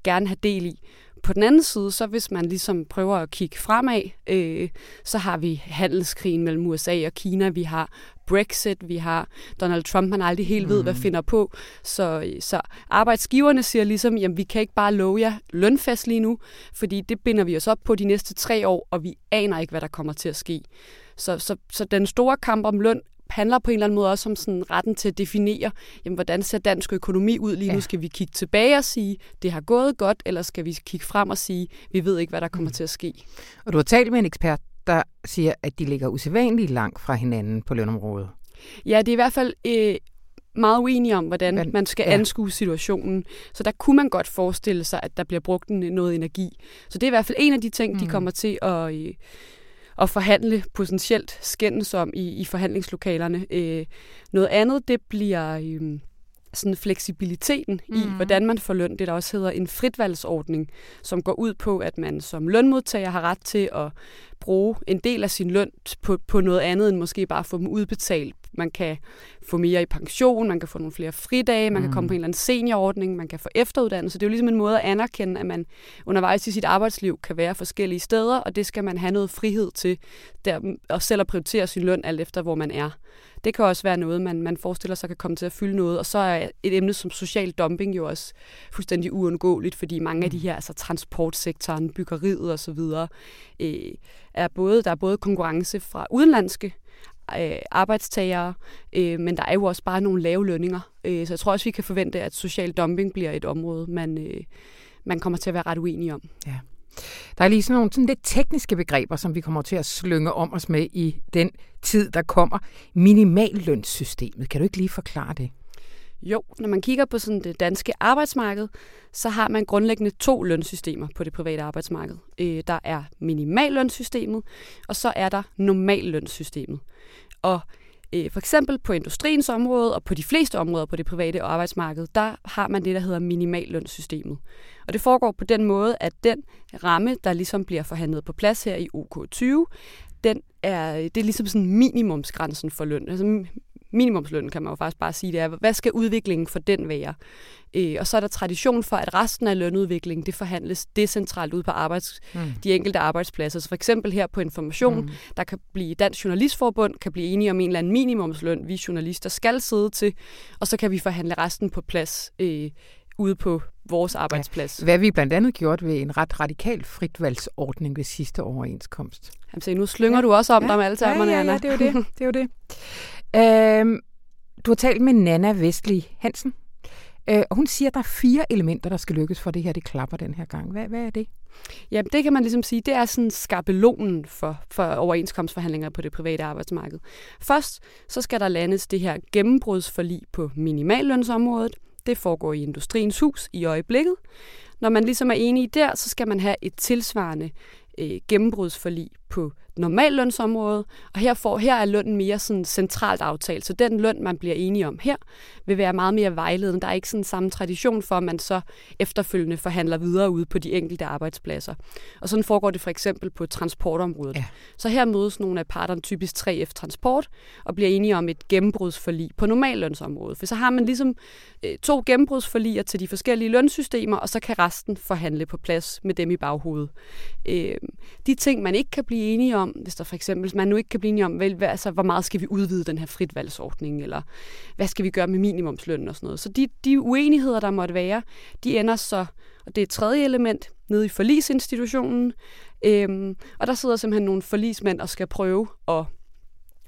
gerne have del i. På den anden side, så hvis man ligesom prøver at kigge fremad, øh, så har vi handelskrigen mellem USA og Kina, vi har Brexit, vi har Donald Trump, man aldrig helt ved, mm. hvad mhm. finder på. Så, så arbejdsgiverne siger ligesom, jamen vi kan ikke bare love jer lønfest lige nu, fordi det binder vi os op på de næste tre år, og vi aner ikke, hvad der kommer til at ske. Så, så, så den store kamp om løn handler på en eller anden måde også om sådan retten til at definere, jamen, hvordan ser dansk økonomi ud lige nu? Ja. Skal vi kigge tilbage og sige, det har gået godt, eller skal vi kigge frem og sige, vi ved ikke, hvad der kommer mm. til at ske? Og du har talt med en ekspert, der siger, at de ligger usædvanligt langt fra hinanden på lønområdet. Ja, det er i hvert fald øh, meget uenige om, hvordan Men, man skal ja. anskue situationen. Så der kunne man godt forestille sig, at der bliver brugt noget energi. Så det er i hvert fald en af de ting, mm. de kommer til at... Øh, at forhandle potentielt skændes om i, i forhandlingslokalerne. Øh, noget andet, det bliver øh, sådan fleksibiliteten mm. i, mhm. hvordan man får løn. Det der også hedder en fritvalgsordning, som går ud på, at man som lønmodtager har ret til at bruge en del af sin løn på, på noget andet, end måske bare få dem udbetalt. Man kan få mere i pension, man kan få nogle flere fridage, man mm. kan komme på en eller anden seniorordning, man kan få efteruddannelse. Det er jo ligesom en måde at anerkende, at man undervejs i sit arbejdsliv kan være forskellige steder, og det skal man have noget frihed til, der, og selv at prioritere sin løn alt efter, hvor man er. Det kan også være noget, man, man forestiller sig kan komme til at fylde noget. Og så er et emne som social dumping jo også fuldstændig uundgåeligt, fordi mange af de her, altså transportsektoren, byggeriet osv., øh, er både, der er både konkurrence fra udenlandske øh, arbejdstagere, øh, men der er jo også bare nogle lave lønninger. Øh, så jeg tror også, vi kan forvente, at social dumping bliver et område, man, øh, man kommer til at være ret uenig om. Ja. Der er lige sådan nogle sådan lidt tekniske begreber, som vi kommer til at slynge om os med i den tid, der kommer. Minimallønssystemet. Kan du ikke lige forklare det? Jo, når man kigger på sådan det danske arbejdsmarked, så har man grundlæggende to lønsystemer på det private arbejdsmarked. Øh, der er minimallønssystemet, og så er der normallønssystemet. Og øh, for eksempel på industriens område og på de fleste områder på det private arbejdsmarked, der har man det, der hedder minimallønssystemet. Og det foregår på den måde, at den ramme, der ligesom bliver forhandlet på plads her i OK20, den er, det er ligesom sådan minimumsgrænsen for løn. Altså minimumslønnen kan man jo faktisk bare sige, det er, hvad skal udviklingen for den være? Øh, og så er der tradition for, at resten af lønudviklingen, det forhandles decentralt ud på arbejds, mm. de enkelte arbejdspladser. Så for eksempel her på Information, mm. der kan blive Dansk Journalistforbund, kan blive enige om en eller anden minimumsløn, vi journalister skal sidde til, og så kan vi forhandle resten på plads øh, ude på vores arbejdsplads. Ja. Hvad vi blandt andet gjort ved en ret radikal fritvalgsordning ved sidste overenskomst. Jamen, se, nu slynger ja. du også om ja. dig med alle termerne, ja, ja, ja, det er jo det. det, er jo det. øhm, du har talt med Nana Vestlig Hansen, øh, og hun siger, at der er fire elementer, der skal lykkes for det her, det klapper den her gang. Hvad, hvad er det? Ja, det kan man ligesom sige, det er sådan skabelonen for, for overenskomstforhandlinger på det private arbejdsmarked. Først så skal der landes det her gennembrudsforlig på minimallønsområdet. Det foregår i Industriens Hus i øjeblikket. Når man ligesom er enige der, så skal man have et tilsvarende øh, gennembrudsforlig på normallønsområde, og her, får, her er lønnen mere sådan centralt aftalt. Så den løn, man bliver enige om her, vil være meget mere vejledende. Der er ikke sådan samme tradition for, at man så efterfølgende forhandler videre ude på de enkelte arbejdspladser. Og sådan foregår det for eksempel på transportområdet. Ja. Så her mødes nogle af parterne, typisk 3F Transport, og bliver enige om et gennembrudsforlig på normallønsområdet. For så har man ligesom øh, to gennembrudsforliger til de forskellige lønsystemer, og så kan resten forhandle på plads med dem i baghovedet. Øh, de ting, man ikke kan blive enige om, hvis der for eksempel, man nu ikke kan blive enige om, vel, hvad, altså, hvor meget skal vi udvide den her fritvalgsordning, eller hvad skal vi gøre med minimumslønnen og sådan noget. Så de, de uenigheder, der måtte være, de ender så, og det er et tredje element, nede i forlisinstitutionen, øhm, og der sidder simpelthen nogle forlismænd og skal prøve at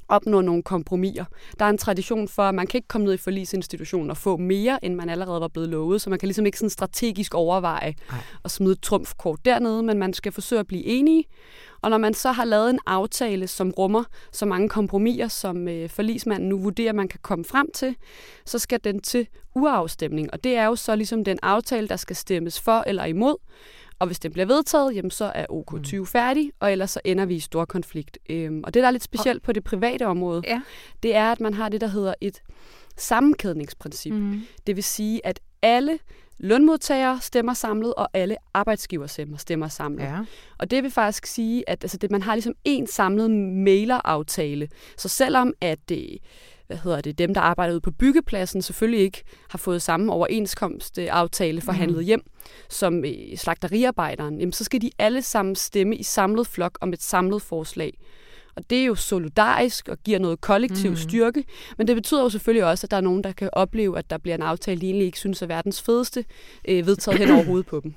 opnå nogle kompromiser. Der er en tradition for, at man kan ikke komme ned i forlisinstitutionen og få mere, end man allerede var blevet lovet, så man kan ligesom ikke sådan strategisk overveje Ej. at smide et trumfkort dernede, men man skal forsøge at blive enige. Og når man så har lavet en aftale, som rummer så mange kompromiser, som øh, forlismanden nu vurderer, man kan komme frem til, så skal den til uafstemning. Og det er jo så ligesom den aftale, der skal stemmes for eller imod. Og hvis det bliver vedtaget, jamen, så er OK20 mm. færdig, og ellers så ender vi i stor konflikt. Øhm, og det, der er lidt specielt på det private område, ja. det er, at man har det, der hedder et sammenkædningsprincip. Mm. Det vil sige, at alle lønmodtagere stemmer samlet, og alle arbejdsgiver stemmer, stemmer samlet. Ja. Og det vil faktisk sige, at altså, det, man har ligesom en samlet maileraftale. Så selvom at det, hvad hedder det, dem, der arbejder ude på byggepladsen, selvfølgelig ikke har fået samme overenskomstaftale forhandlet mm. hjem som øh, slagteriarbejderen, jamen, så skal de alle sammen stemme i samlet flok om et samlet forslag. Og det er jo solidarisk og giver noget kollektiv mm. styrke, men det betyder jo selvfølgelig også, at der er nogen, der kan opleve, at der bliver en aftale, de egentlig ikke synes er verdens fedeste, øh, vedtaget hen over hovedet på dem.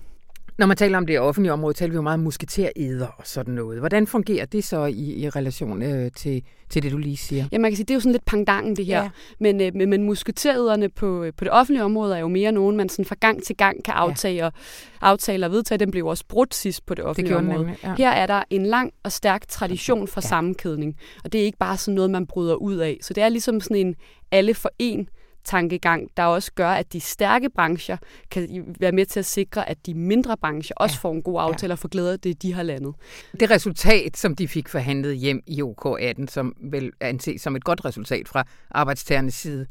Når man taler om det offentlige område, taler vi jo meget om musketereder og sådan noget. Hvordan fungerer det så i, i relation øh, til, til det, du lige siger? Ja, man kan sige, det er jo sådan lidt pangdangen, det her. Ja. Men, øh, men, men musketerederne på, på det offentlige område er jo mere nogen, man sådan fra gang til gang kan aftage ja. og, aftale og vedtage. Den blev også brudt sidst på det offentlige det område. Nemlig, ja. Her er der en lang og stærk tradition for ja. sammenkædning. Og det er ikke bare sådan noget, man bryder ud af. Så det er ligesom sådan en alle for en tankegang, der også gør, at de stærke brancher kan være med til at sikre, at de mindre brancher også ja. får en god aftale ja. og får glæde af det, de har landet. Det resultat, som de fik forhandlet hjem i OK18, som vel anses som et godt resultat fra arbejdstagernes side,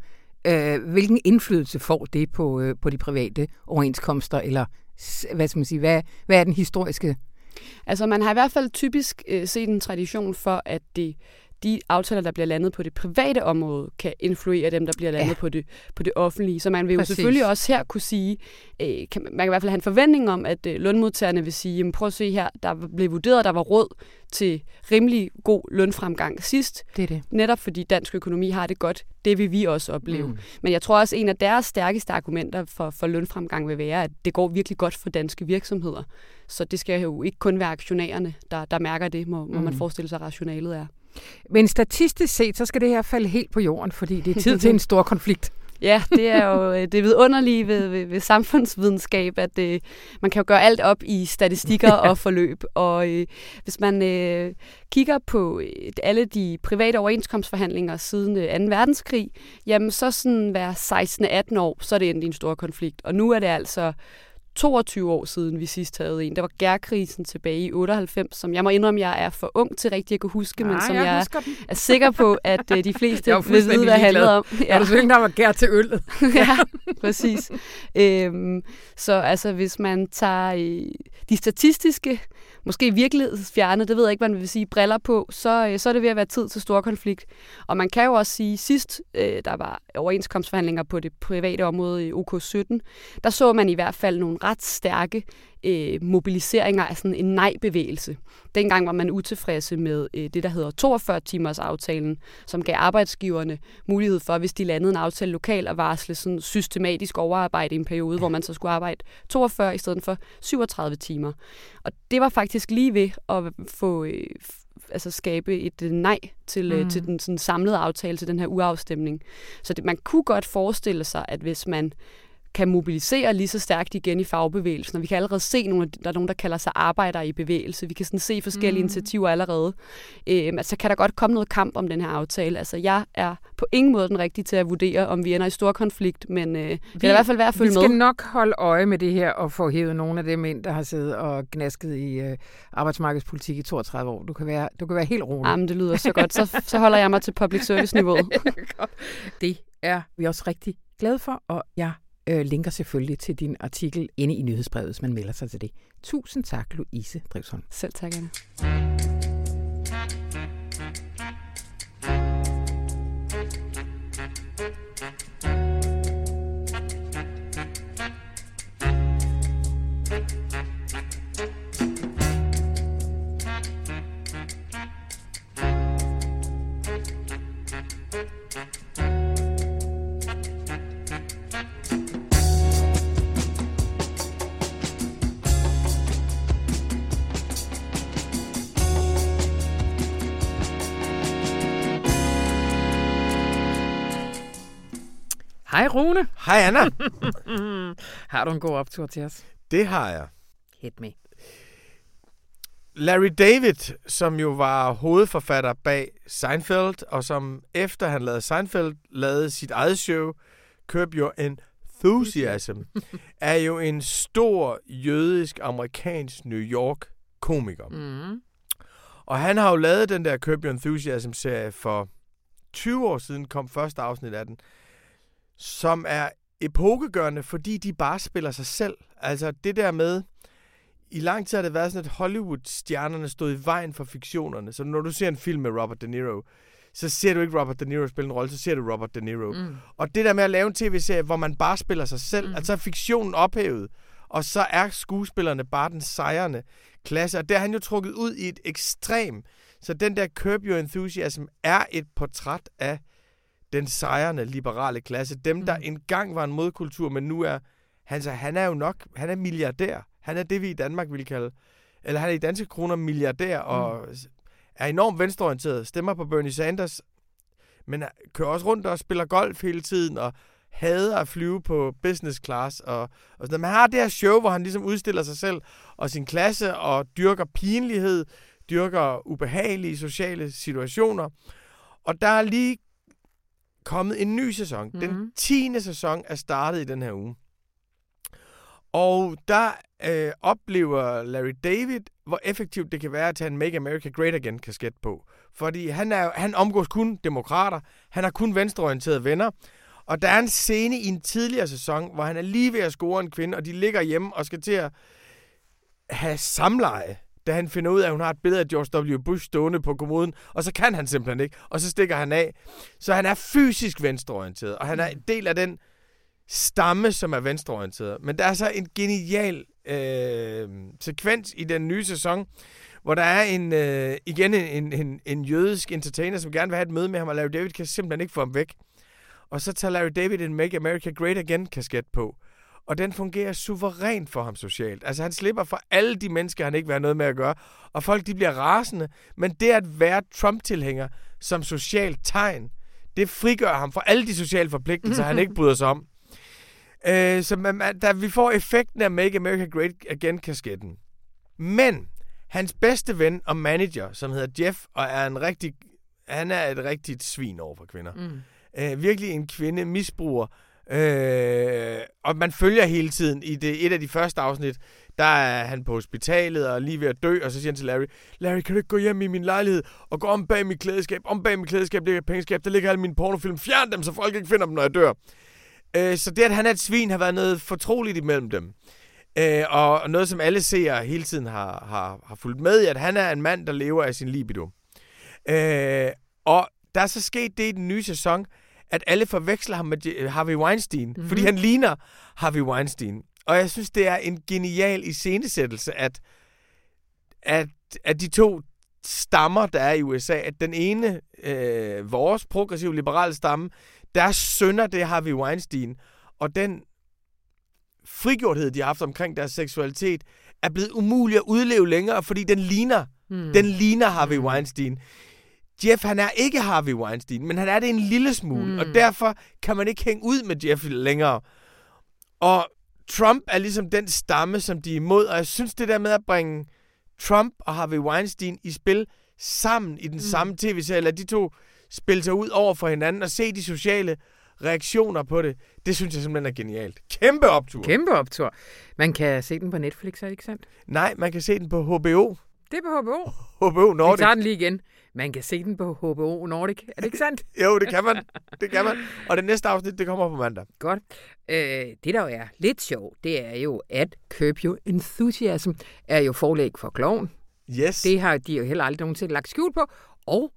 øh, hvilken indflydelse får det på, øh, på de private overenskomster, eller hvad skal man sige, hvad, hvad er den historiske Altså man har i hvert fald typisk øh, set en tradition for, at det de aftaler, der bliver landet på det private område, kan influere dem, der bliver landet ja. på, det, på det offentlige. Så man vil Præcis. jo selvfølgelig også her kunne sige, øh, kan, man kan i hvert fald have en forventning om, at øh, lønmodtagerne vil sige, jamen prøv at se her, der blev vurderet, at der var råd til rimelig god lønfremgang sidst. Det er det. Netop fordi dansk økonomi har det godt. Det vil vi også opleve. Mm. Men jeg tror også, at en af deres stærkeste argumenter for, for lønfremgang vil være, at det går virkelig godt for danske virksomheder. Så det skal jo ikke kun være aktionærerne, der, der mærker det, må, må mm. man forestille sig, at rationalet er. Men statistisk set, så skal det her falde helt på jorden, fordi det er tid til en stor konflikt. Ja, det er jo øh, det vidunderlige ved, ved, ved samfundsvidenskab, at øh, man kan jo gøre alt op i statistikker og forløb. Og øh, hvis man øh, kigger på øh, alle de private overenskomstforhandlinger siden øh, 2. verdenskrig, jamen så sådan hver 16-18 år, så er det endelig en stor konflikt. Og nu er det altså 22 år siden, vi sidst havde en. Der var gærkrisen tilbage i 98, som jeg må indrømme, jeg er for ung til rigtigt at kunne huske, men som jeg, jeg er sikker på, at uh, de fleste vil vide, hvad det handler om. Ja. du synes der var gær til øllet. ja, præcis. Øhm, så altså, hvis man tager øh, de statistiske måske virkelighedsfjerne, det ved jeg ikke, hvad man vil sige, briller på, så, øh, så er det ved at være tid til stor konflikt. Og man kan jo også sige, sidst øh, der var overenskomstforhandlinger på det private område i OK17, der så man i hvert fald nogle ret stærke øh, mobiliseringer af sådan en nej-bevægelse. Dengang var man utilfredse med øh, det, der hedder 42-timers aftalen, som gav arbejdsgiverne mulighed for, hvis de landede en aftale lokalt, at varsle sådan systematisk overarbejde i en periode, hvor man så skulle arbejde 42 i stedet for 37 timer. Og det var faktisk lige ved at få øh, altså skabe et øh, nej til, øh, mm. til den sådan samlede aftale, til den her uafstemning. Så det, man kunne godt forestille sig, at hvis man kan mobilisere lige så stærkt igen i fagbevægelsen. Og vi kan allerede se, nogle, der er nogen, der kalder sig arbejdere i bevægelse. Vi kan sådan se forskellige mm. initiativer allerede. Øhm, altså kan der godt komme noget kamp om den her aftale. Altså jeg er på ingen måde den rigtige til at vurdere, om vi ender i stor konflikt, men øh, vi, det er i hvert fald værd at følge med. Vi skal med. nok holde øje med det her og få hævet nogle af dem ind, der har siddet og gnasket i øh, arbejdsmarkedspolitik i 32 år. Du kan være, du kan være helt rolig. Jamen, det lyder så godt. Så, så holder jeg mig til public service-niveauet. det er vi også rigtig glade for, og jeg øh, linker selvfølgelig til din artikel inde i nyhedsbrevet, hvis man melder sig til det. Tusind tak, Louise Drivsholm. Selv tak, Anne. Rune. Hej Anna. har du en god optur til os? Det har jeg. Hit me. Larry David, som jo var hovedforfatter bag Seinfeld, og som efter han lavede Seinfeld, lavede sit eget show, Curb Your Enthusiasm, er jo en stor jødisk, amerikansk New York komiker. Mm. Og han har jo lavet den der Curb Your Enthusiasm-serie for 20 år siden, kom første afsnit af den som er epokegørende, fordi de bare spiller sig selv. Altså det der med, i lang tid har det været sådan, at Hollywood-stjernerne stod i vejen for fiktionerne. Så når du ser en film med Robert De Niro, så ser du ikke Robert De Niro spille en rolle, så ser du Robert De Niro. Mm. Og det der med at lave en tv-serie, hvor man bare spiller sig selv, mm. altså er fiktionen ophævet, og så er skuespillerne bare den sejrende klasse. Og der er han jo trukket ud i et ekstrem. Så den der Curb Your Enthusiasm er et portræt af den sejrende liberale klasse. Dem, der mm. engang var en modkultur, men nu er... Han, så, han er jo nok... Han er milliardær. Han er det, vi i Danmark vil kalde... Eller han er i danske kroner milliardær og mm. er enormt venstreorienteret. Stemmer på Bernie Sanders, men kører også rundt og spiller golf hele tiden og hader at flyve på business class. Og, og sådan. Man har det her show, hvor han ligesom udstiller sig selv og sin klasse og dyrker pinlighed, dyrker ubehagelige sociale situationer. Og der er lige kommet en ny sæson. Mm. Den mhm. tiende sæson er startet i den her uge. Og der øh, oplever Larry David, hvor effektivt det kan være at tage en Make America Great Again kasket på. Fordi han, er, han omgås kun demokrater, han har kun venstreorienterede venner, og der er en scene i en tidligere sæson, hvor han er lige ved at score en kvinde, og de ligger hjemme og skal til at have samleje da han finder ud af, at hun har et billede af George W. Bush stående på kommoden, og så kan han simpelthen ikke, og så stikker han af. Så han er fysisk venstreorienteret, og han er en del af den stamme, som er venstreorienteret. Men der er så en genial øh, sekvens i den nye sæson, hvor der er en øh, igen en, en, en jødisk entertainer, som gerne vil have et møde med ham, og Larry David kan simpelthen ikke få ham væk. Og så tager Larry David en Make America Great Again kasket på og den fungerer suverænt for ham socialt. Altså han slipper for alle de mennesker, han ikke vil have noget med at gøre, og folk de bliver rasende, men det at være Trump-tilhænger som socialt tegn, det frigør ham fra alle de sociale forpligtelser, han ikke bryder sig om. Øh, så man, da vi får effekten af Make America Great Again-kasketten. Men hans bedste ven og manager, som hedder Jeff, og er en rigtig, han er et rigtigt svin over for kvinder. Mm. Øh, virkelig en kvinde misbruger Øh, og man følger hele tiden i det, et af de første afsnit, der er han på hospitalet og lige ved at dø, og så siger han til Larry, Larry, kan du ikke gå hjem i min lejlighed og gå om bag mit klædeskab? Om bag mit klædeskab ligger pengeskab, der ligger alle mine pornofilm. Fjern dem, så folk ikke finder dem, når jeg dør. Øh, så det, at han er et svin, har været noget fortroligt imellem dem. Øh, og noget, som alle ser hele tiden har, har, har fulgt med i, at han er en mand, der lever af sin libido. Øh, og der er så sket det i den nye sæson, at alle forveksler ham med Harvey Weinstein, mm-hmm. fordi han ligner Harvey Weinstein. og jeg synes, det er en genial iscenesættelse, at, at, at de to stammer, der er i USA, at den ene, øh, vores progressive liberale stamme, der sønder det Harvey Weinstein, og den frigjorthed, de har haft omkring deres seksualitet, er blevet umulig at udleve længere, fordi den ligner, mm. den ligner Harvey mm. Weinstein. Jeff, han er ikke Harvey Weinstein, men han er det en lille smule, mm. og derfor kan man ikke hænge ud med Jeff længere. Og Trump er ligesom den stamme, som de er imod, og jeg synes det der med at bringe Trump og Harvey Weinstein i spil sammen i den mm. samme tv-serie, at de to spille sig ud over for hinanden og se de sociale reaktioner på det, det synes jeg simpelthen er genialt. Kæmpe optur. Kæmpe optur. Man kan se den på Netflix, er det ikke sandt? Nej, man kan se den på HBO. Det er på HBO. HBO Nordic. Vi tager den lige igen. Man kan se den på HBO Nordic. Er det ikke sandt? jo, det kan man. Det kan man. Og det næste afsnit, det kommer på mandag. Godt. Øh, det, der jo er lidt sjovt, det er jo, at Curb Your Enthusiasm er jo forlæg for Kloven. Yes. Det har de jo heller aldrig nogensinde lagt skjul på. Og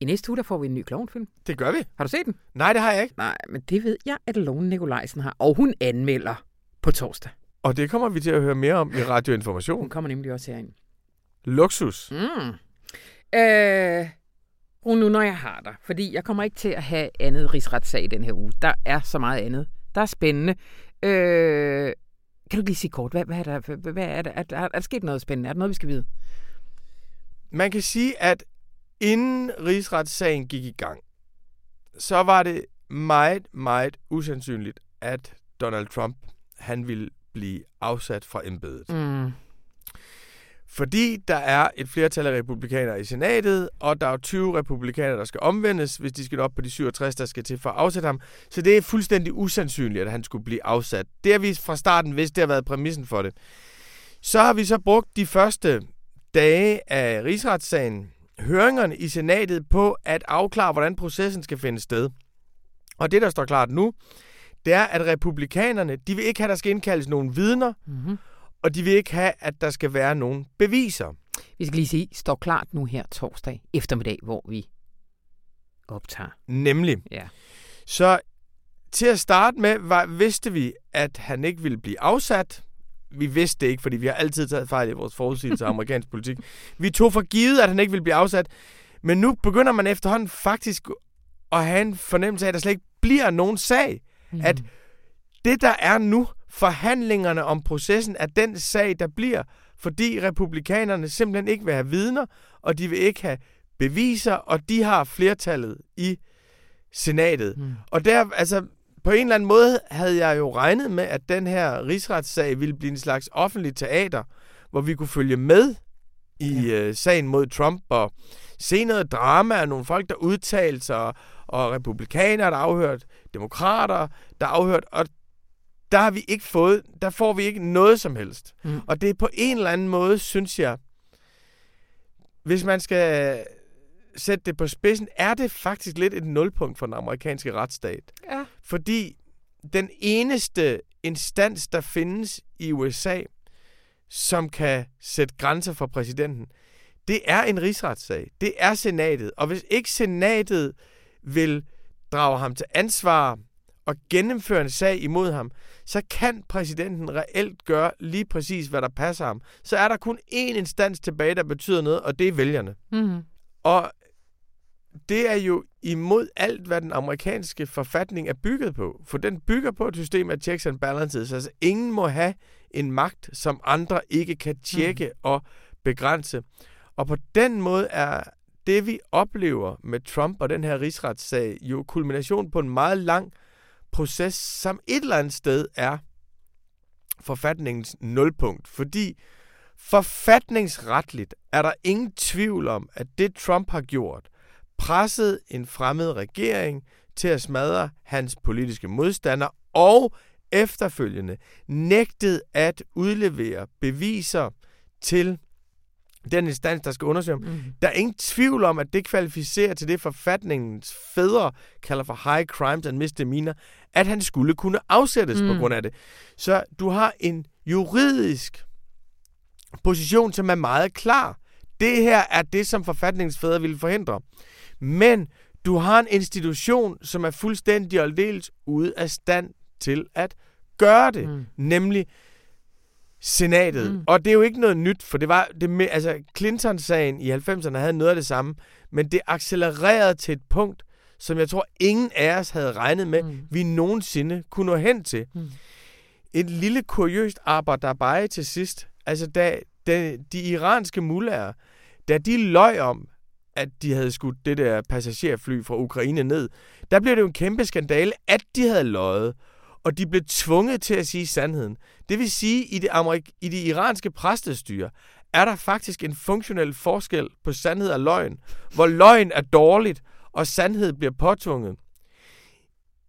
i næste uge, der får vi en ny klovnfilm. Det gør vi. Har du set den? Nej, det har jeg ikke. Nej, men det ved jeg, at Lone Nikolajsen har. Og hun anmelder på torsdag. Og det kommer vi til at høre mere om i Radioinformation. Hun kommer nemlig også herind. Luksus. Mm. Øh, og nu når jeg har dig, fordi jeg kommer ikke til at have andet rigsretssag i den her uge. Der er så meget andet. Der er spændende. Øh, kan du lige sige kort, hvad, hvad er der, hvad er der, er, er, er der sket noget spændende? Er der noget, vi skal vide? Man kan sige, at inden rigsretssagen gik i gang, så var det meget, meget usandsynligt, at Donald Trump han ville blive afsat fra embedet. Mm. Fordi der er et flertal af republikanere i senatet, og der er 20 republikanere, der skal omvendes, hvis de skal op på de 67, der skal til for at afsætte ham. Så det er fuldstændig usandsynligt, at han skulle blive afsat. Det har vi fra starten vidst, det har været præmissen for det. Så har vi så brugt de første dage af rigsretssagen høringerne i senatet på at afklare, hvordan processen skal finde sted. Og det, der står klart nu, det er, at republikanerne, de vil ikke have, at der skal indkaldes nogen vidner, mm-hmm og de vil ikke have, at der skal være nogen beviser. Vi skal lige sige, står klart nu her torsdag eftermiddag, hvor vi optager. Nemlig. Ja. Så til at starte med, var, vidste vi, at han ikke ville blive afsat vi vidste det ikke, fordi vi har altid taget fejl i vores forudsigelse af amerikansk politik. Vi tog for givet, at han ikke ville blive afsat. Men nu begynder man efterhånden faktisk at have en fornemmelse af, at der slet ikke bliver nogen sag. Mm. At det, der er nu, forhandlingerne om processen, er den sag, der bliver, fordi republikanerne simpelthen ikke vil have vidner, og de vil ikke have beviser, og de har flertallet i senatet. Mm. Og der, altså, på en eller anden måde havde jeg jo regnet med, at den her rigsretssag ville blive en slags offentlig teater, hvor vi kunne følge med i ja. øh, sagen mod Trump og se noget drama af nogle folk, der udtalte sig, og republikanere, der afhørt, demokrater, der afhørt, og der har vi ikke fået, der får vi ikke noget som helst. Mm. Og det er på en eller anden måde, synes jeg, hvis man skal sætte det på spidsen, er det faktisk lidt et nulpunkt for den amerikanske retsstat. Ja. Fordi den eneste instans, der findes i USA, som kan sætte grænser for præsidenten, det er en rigsretssag. Det er senatet. Og hvis ikke senatet vil drage ham til ansvar og gennemføre en sag imod ham, så kan præsidenten reelt gøre lige præcis, hvad der passer ham. Så er der kun én instans tilbage, der betyder noget, og det er vælgerne. Mm. Og det er jo imod alt, hvad den amerikanske forfatning er bygget på. For den bygger på et system af checks and balances. Altså ingen må have en magt, som andre ikke kan tjekke mm. og begrænse. Og på den måde er det, vi oplever med Trump og den her rigsretssag, jo kulmination på en meget lang proces, som et eller andet sted er forfatningens nulpunkt. Fordi forfatningsretligt er der ingen tvivl om, at det Trump har gjort – presset en fremmed regering til at smadre hans politiske modstander og efterfølgende nægtet at udlevere beviser til den instans, der skal undersøge ham. Mm. Der er ingen tvivl om, at det kvalificerer til det, forfatningens fædre kalder for high crimes and misdemeanor, at han skulle kunne afsættes mm. på grund af det. Så du har en juridisk position, som er meget klar. Det her er det, som forfatningens fædre ville forhindre. Men du har en institution, som er fuldstændig og dels ude af stand til at gøre det, mm. nemlig senatet. Mm. Og det er jo ikke noget nyt, for det var det med, altså Clinton-sagen i 90'erne havde noget af det samme, men det accelererede til et punkt, som jeg tror ingen af os havde regnet med, mm. vi nogensinde kunne nå hen til. Mm. Et lille kuriøst arbejde til sidst. Altså da, da de iranske mullager, da de løj om, at de havde skudt det der passagerfly fra Ukraine ned, der blev det jo en kæmpe skandale, at de havde løjet og de blev tvunget til at sige sandheden. Det vil sige, i det, Amerik- i det iranske præstestyre er der faktisk en funktionel forskel på sandhed og løgn, hvor løgn er dårligt, og sandhed bliver påtvunget.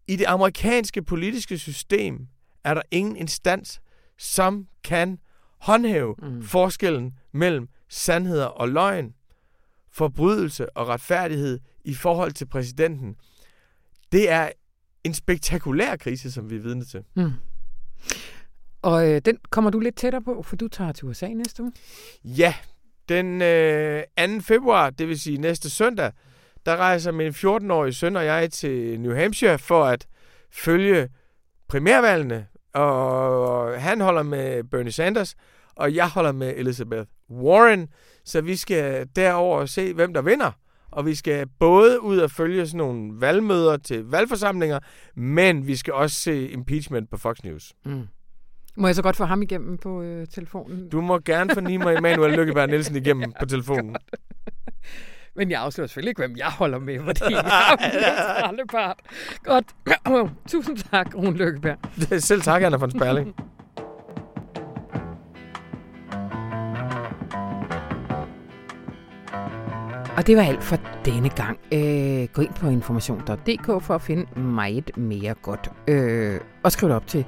I det amerikanske politiske system er der ingen instans, som kan håndhæve mm. forskellen mellem sandheder og løgn, forbrydelse og retfærdighed i forhold til præsidenten. Det er en spektakulær krise, som vi er vidne til. Mm. Og øh, den kommer du lidt tættere på, for du tager til USA næste uge. Ja, den øh, 2. februar, det vil sige næste søndag, der rejser min 14-årige søn og jeg til New Hampshire for at følge primærvalgene. Og han holder med Bernie Sanders, og jeg holder med Elizabeth Warren. Så vi skal derover se, hvem der vinder og vi skal både ud og følge sådan nogle valgmøder til valgforsamlinger, men vi skal også se impeachment på Fox News. Mm. Må jeg så godt få ham igennem på øh, telefonen? Du må gerne få Nima Emanuel Lykkeberg Nielsen igennem på telefonen. Men jeg afslører selvfølgelig ikke, hvem jeg holder med, fordi jeg er en part. Godt. Tusind tak, Rune Lykkeberg. Selv tak, Anna von Sperling. Og det var alt for denne gang. Øh, gå ind på information.dk for at finde meget mere godt. Øh, og skriv det op til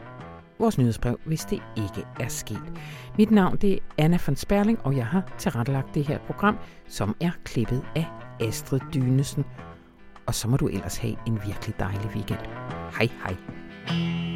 vores nyhedsbrev, hvis det ikke er sket. Mit navn det er Anna von Sperling, og jeg har tilrettelagt det her program, som er klippet af Astrid Dynesen. Og så må du ellers have en virkelig dejlig weekend. Hej hej.